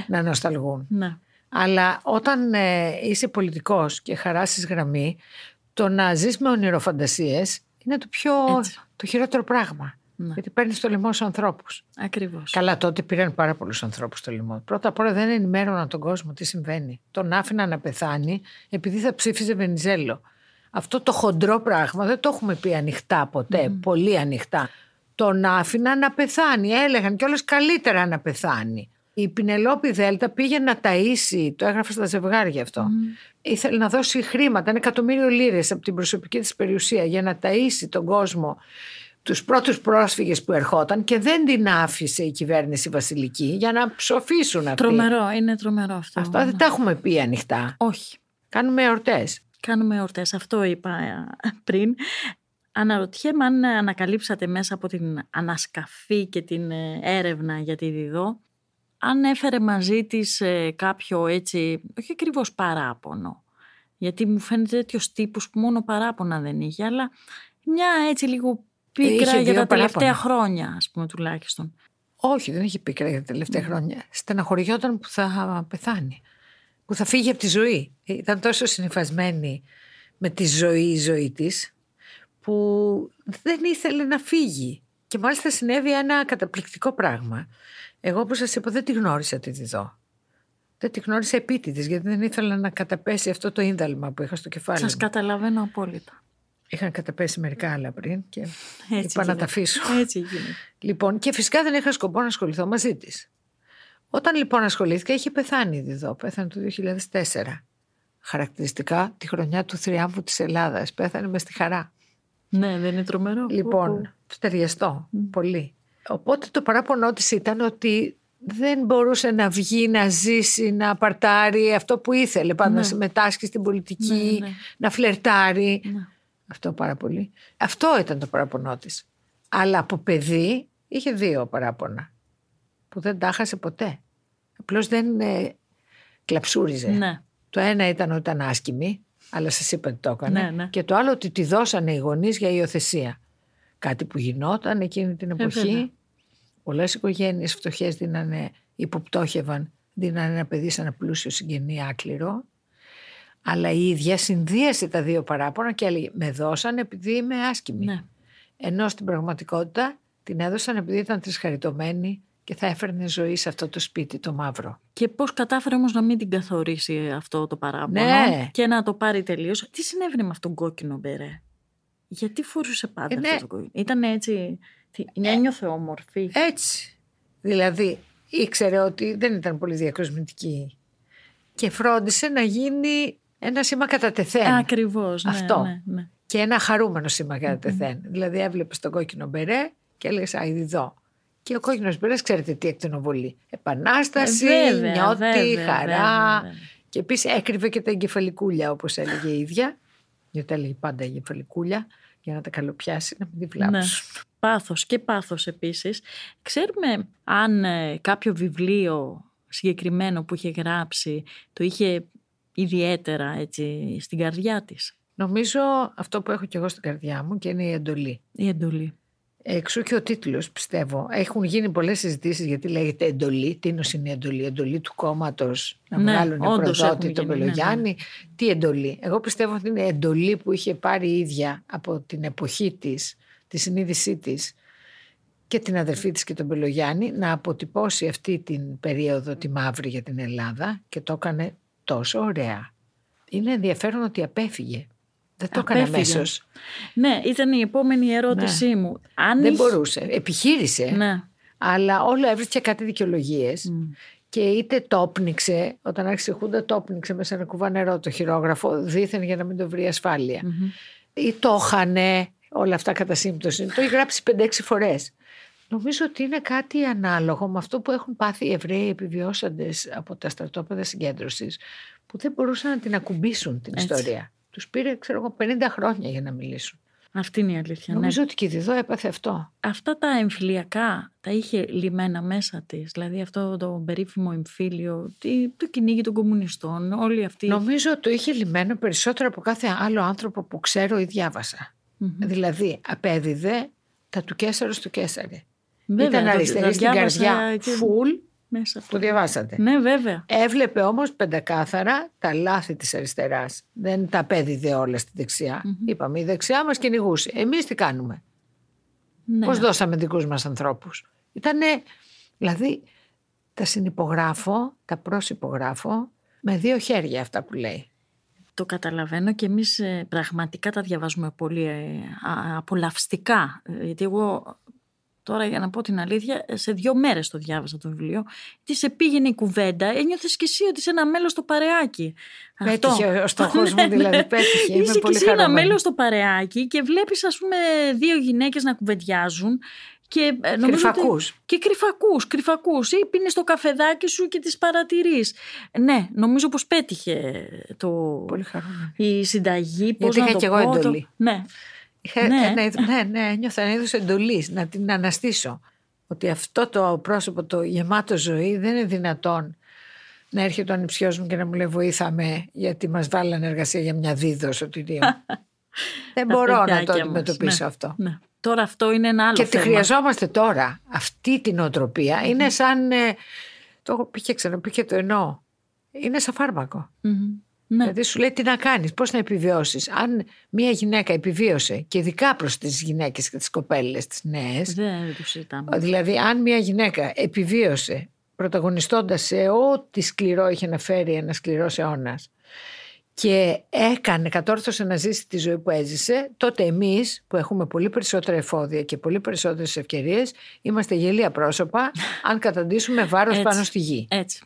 να νοσταλγούν. Ναι. Αλλά όταν ε, είσαι πολιτικός και χαράσεις γραμμή, το να ζεις με ονειροφαντασίες είναι το πιο Έτσι. το χειρότερο πράγμα. Ναι. Γιατί παίρνεις το λαιμό στους ανθρώπους. Ακριβώς. Καλά, τότε πήραν πάρα πολλούς ανθρώπους στο λαιμό. Πρώτα απ' όλα δεν ενημέρωναν τον κόσμο τι συμβαίνει. Τον άφηναν να πεθάνει επειδή θα ψήφιζε Βενιζέλο. Αυτό το χοντρό πράγμα δεν το έχουμε πει ανοιχτά ποτέ, πολύ ανοιχτά. Τον άφηναν να πεθάνει. Έλεγαν κιόλας καλύτερα να πεθάνει. Η Πινελόπη Δέλτα πήγε να ταΐσει, το έγραφε στα ζευγάρια αυτό. Ήθελε να δώσει χρήματα, ένα εκατομμύριο λίρες από την προσωπική της περιουσία για να ταΐσει τον κόσμο τους πρώτους πρόσφυγες που ερχόταν και δεν την άφησε η κυβέρνηση βασιλική για να ψοφήσουν αυτοί. Τρομερό, είναι τρομερό αυτό. Αυτά δεν τα έχουμε πει ανοιχτά. Όχι. Κάνουμε εορτές. Κάνουμε εορτές. Αυτό είπα ε, πριν. Αναρωτιέμαι αν ανακαλύψατε μέσα από την ανασκαφή και την ε, έρευνα για τη Διδό αν έφερε μαζί της ε, κάποιο έτσι, όχι ακριβώς παράπονο. Γιατί μου φαίνεται τέτοιο τύπος που μόνο παράπονα δεν είχε, αλλά μια έτσι λίγο πίκρα Είχε για δύο τα τελευταία παράπονα. χρόνια, ας πούμε τουλάχιστον. Όχι, δεν έχει πίκρα για τα τελευταία χρόνια. Στεναχωριόταν που θα πεθάνει. Που θα φύγει από τη ζωή. Ήταν τόσο συνυφασμένη με τη ζωή η ζωή της που δεν ήθελε να φύγει. Και μάλιστα συνέβη ένα καταπληκτικό πράγμα. Εγώ όπως σας είπα δεν τη γνώρισα τη Διδό. Δεν τη γνώρισα επίτηδες γιατί δεν ήθελα να καταπέσει αυτό το ίνδαλμα που είχα στο κεφάλι Σας μου. καταλαβαίνω απόλυτα. Είχαν καταπέσει μερικά άλλα πριν και Έτσι είπα να γίνεται. τα αφήσω. Έτσι γίνεται. Λοιπόν, και φυσικά δεν είχα σκοπό να ασχοληθώ μαζί της. Όταν λοιπόν ασχολήθηκα, είχε πεθάνει η Διδό. Πέθανε το 2004. Χαρακτηριστικά τη χρονιά του θριάμβου της Ελλάδας. Πέθανε με στη χαρά. Ναι, δεν είναι τρομερό. Λοιπόν, στεριαστό. Πολύ. Οπότε το παράπονό της ήταν ότι δεν μπορούσε να βγει, να ζήσει, να παρτάρει αυτό που ήθελε. Πάντα Ναι. να συμμετάσχει στην πολιτική, Ναι, ναι. να φλερτάρει. Ναι. Αυτό πάρα πολύ. Αυτό ήταν το παράπονό της. Αλλά από παιδί είχε δύο παράπονα που δεν τα χάσε ποτέ. Απλώς δεν ε, κλαψούριζε. Ναι. Το ένα ήταν ότι ήταν άσκημη, αλλά σας είπα ότι το έκανε. Ναι, ναι. Και το άλλο ότι τη δώσανε οι γονείς για υιοθεσία. Κάτι που γινόταν εκείνη την εποχή. βέβαια. Πολλές οικογένειες φτωχές δίνανε, υποπτώχευαν, δίνανε ένα παιδί σε ένα πλούσιο συγγενή άκληρο. Αλλά η ίδια συνδύασε τα δύο παράπονα και έλεγε με δώσαν επειδή είμαι άσκημη. Ναι. Ενώ στην πραγματικότητα την έδωσαν επειδή ήταν τρισχαριτωμένη και θα έφερνε ζωή σε αυτό το σπίτι το μαύρο. Και πώς κατάφερε όμως να μην την καθορίσει αυτό το παράπονο Ναι. και να το πάρει τελείως. Τι συνέβαινε με αυτόν τον κόκκινο μπερέ; Γιατί φορούσε πάντα Ε, ναι. αυτό το κόκκινο; Ήταν έτσι, τι, ένιωθε όμορφη; Έτσι. Δηλαδή ήξερε ότι δεν ήταν πολύ διακοσμητική και φρόντισε να γίνει ένα σήμα κατά τεθέν. Ακριβώς, ναι, Αυτό. ναι, ναι. Και ένα χαρούμενο σήμα κατά τεθέν. Δηλαδή έβλεπες τον κόκκινο μπερέ και έλεγες Α, ήδη εδώ. Και ο κόκκινος μπερές, ξέρετε τι εκτενοβολεί. Επανάσταση, Ε, βέβαια, νιώτη, βέβαια, χαρά. βέβαια, βέβαια. Και επίσης έκρυβε και τα εγκεφαλικούλια, όπως έλεγε η ίδια. Γιατί έλεγε πάντα εγκεφαλικούλια. για να τα καλοπιάσει, να μην τη βλάψουν. Πάθος και πάθος επίσης. Ξέρουμε αν ε, κάποιο βιβλίο συγκεκριμένο που είχε γράψει το είχε ιδιαίτερα έτσι, στην καρδιά της. Νομίζω αυτό που έχω και εγώ στην καρδιά μου και είναι η εντολή. Η εντολή. Εξού και ο τίτλος πιστεύω. Έχουν γίνει πολλές συζητήσεις γιατί λέγεται εντολή. Τι είναι η εντολή; Εντολή του κόμματος να Ναι, βγάλουν όντως προδότη έχουν τον γίνει, ναι, ναι. Πελογιάννη. Τι εντολή; Εγώ πιστεύω ότι είναι εντολή που είχε πάρει η ίδια από την εποχή της, τη συνείδησή της και την αδερφή της και τον Πελογιάννη να αποτυπώσει αυτή την περίοδο τη μαύρη για την Ελλάδα και το έκανε τόσο ωραία. Είναι ενδιαφέρον ότι απέφυγε. Δεν το έκανε Απέφυγε. αμέσως. Ναι, ήταν η επόμενη ερώτησή μου. Αν Δεν είχε- μπορούσε. Επιχείρησε. Ναι. Αλλά όλο έβρισκε κάτι δικαιολογίες. Μμ. Και είτε το όπνιξε, όταν άρχισε η Χούντα, το όπνιξε μέσα σε ένα κουβά νερό το χειρόγραφο, δίθεν για να μην το βρει ασφάλεια. Μμμ. Ή το είχανε, όλα αυτά κατά σύμπτωση. Το έχει γράψει 5-6 φορές. Νομίζω ότι είναι κάτι ανάλογο με αυτό που έχουν πάθει οι Εβραίοι επιβιώσαντες από τα στρατόπεδα συγκέντρωσης, που δεν μπορούσαν να την ακουμπήσουν την Έτσι. ιστορία. Τους πήρε, ξέρω εγώ, 50 χρόνια για να μιλήσουν. Αυτή είναι η αλήθεια. ναι. Νομίζω ότι και η Διδό έπαθε αυτό. Αυτά τα εμφυλιακά τα είχε λιμένα μέσα της. Δηλαδή αυτό το περίφημο εμφύλιο, τι- το κυνήγι των κομμουνιστών, όλοι αυτοί. Νομίζω το είχε λυμμένο περισσότερο από κάθε άλλο άνθρωπο που ξέρω ή διάβασα. Μμμ. Δηλαδή, απέδιδε τα του Κέσσαρος στο Κέσσαρι. Βέβαια, Ήταν το- αριστερή τα στην διάβασα καρδιά, και φουλ, Μέσα. το διαβάσατε. Ναι, βέβαια. Έβλεπε όμως πεντακάθαρα τα λάθη της αριστεράς. Δεν τα απέδιδε όλα στη δεξιά. Είπαμε, η δεξιά μας κυνηγούσε. Εμείς τι κάνουμε; Ναι. Πώς δώσαμε δικούς μας ανθρώπους; Ήτανε, δηλαδή, τα συνυπογράφω, τα προσυπογράφω με δύο χέρια αυτά που λέει. Το καταλαβαίνω και εμείς ε, πραγματικά τα διαβάζουμε πολύ ε, α- απολαυστικά. Ε, Γιατί εγώ τώρα για να πω την αλήθεια σε δύο μέρες το διάβασα το βιβλίο. Τι σε πήγαινε η κουβέντα, ένιωθες και εσύ ότι είσαι ένα μέλος στο παρεάκι. Πέτυχε ο στόχος μου, δηλαδή, πέτυχε. Είμαι Είσαι και πολύ εσύ ένα χαρούμενη. μέλος στο παρεάκι και βλέπεις ας πούμε δύο γυναίκες να κουβεντιάζουν και ε, νομίζω ότι- Κρυφακούς. Και κρυφακούς, κρυφακούς. Ή πίνεις το καφεδάκι σου και τις παρατηρείς. Ναι, νομίζω πως πέτυχε το... Πολύ χαρούμενη. η συνταγή, πώς Γιατί να είχα το κι εγώ πω, το- εντολή. Ναι. Είχα Ναι. ένα είδο- ναι, ναι, ένιωθα ένα είδος εντολής να την αναστήσω. Ότι αυτό το πρόσωπο το γεμάτο ζωή δεν είναι δυνατόν να έρχεται ο ανιψιός μου και να μου λέει βοήθαμε γιατί μας βάλανε εργασία για μια δίδος σωτηρίου. δεν Τα μπορώ να το παιδιάκια μας. αντιμετωπίσω Ναι, αυτό. ναι. Τώρα αυτό είναι ένα άλλο Και τη θέμα. χρειαζόμαστε τώρα. Αυτή την οτροπία είναι σαν. ε, το έχω πει και ξαναπεί και το εννοώ. Είναι σαν φάρμακο. Μμμ. Ναι. Δηλαδή σου λέει τι να κάνεις, πώς να επιβιώσεις. Αν μια γυναίκα επιβίωσε και ειδικά προς τις γυναίκες και τις κοπέλες τις νέες. Δεν το συζητάμε. Δηλαδή αν μια γυναίκα επιβίωσε πρωταγωνιστώντας σε ό,τι σκληρό είχε να φέρει ένα σκληρός αιώνας και έκανε, κατόρθωσε να ζήσει τη ζωή που έζησε, τότε εμείς που έχουμε πολύ περισσότερα εφόδια και πολύ περισσότερες ευκαιρίες είμαστε γελία πρόσωπα αν καταντήσουμε βάρος Έτσι. πάνω στη γη. Έτσι.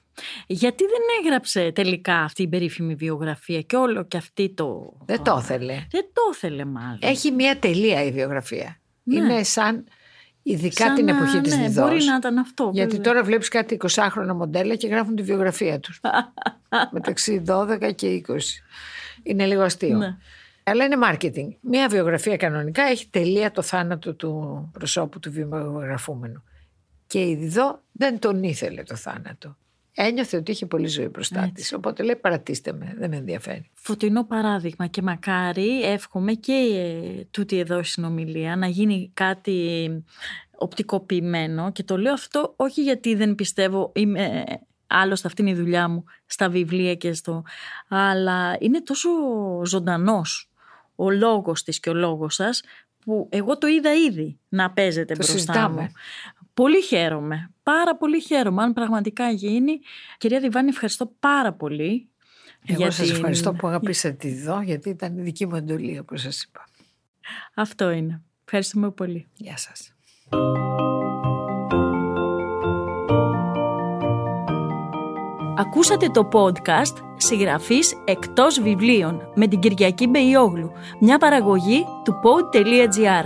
Γιατί δεν έγραψε τελικά αυτή η περίφημη βιογραφία και όλο και αυτή το... Δεν το ήθελε. Δεν το ήθελε μάλλον. Έχει μία τελεία η βιογραφία. Ναι. Είναι σαν ειδικά Σαν την να- εποχή της ναι, Διδός. Μπορεί να ήταν αυτό. Γιατί βέβαια. τώρα βλέπεις κάτι 20χρονα μοντέλα και γράφουν τη βιογραφία τους. Μεταξύ 12 και 20. Είναι λίγο αστείο. Ναι. Αλλά είναι marketing. Μία βιογραφία κανονικά έχει τελεία το θάνατο του προσώπου του βιογραφούμενου. Και η Διδό δεν τον ήθελε το θάνατο. Ένιωθε ότι είχε πολλή ζωή μπροστά Έτσι. της. Οπότε λέει παρατήστε με, δεν με ενδιαφέρει. Φωτεινό παράδειγμα και μακάρι εύχομαι και ε, τούτη εδώ η συνομιλία να γίνει κάτι οπτικοποιημένο και το λέω αυτό όχι γιατί δεν πιστεύω είμαι άλλωστε αυτή είναι η δουλειά μου στα βιβλία και στο αλλά είναι τόσο ζωντανός ο λόγος της και ο λόγος σας που εγώ το είδα ήδη να παίζεται Το μπροστά συζητάμε. μου. Πολύ χαίρομαι. Πάρα πολύ χαίρομαι. Αν πραγματικά γίνει. Κυρία Διβάνη, ευχαριστώ πάρα πολύ. Εγώ για σας την- ευχαριστώ που αγαπήσατε τη Διδό γιατί ήταν η δική μου εντολή όπως σας είπα. Αυτό είναι. Ευχαριστούμε πολύ. Γεια σας. Ακούσατε το podcast «Συγγραφής εκτός βιβλίων» με την Κυριακή Μπεϊόγλου, μια παραγωγή του pod.gr.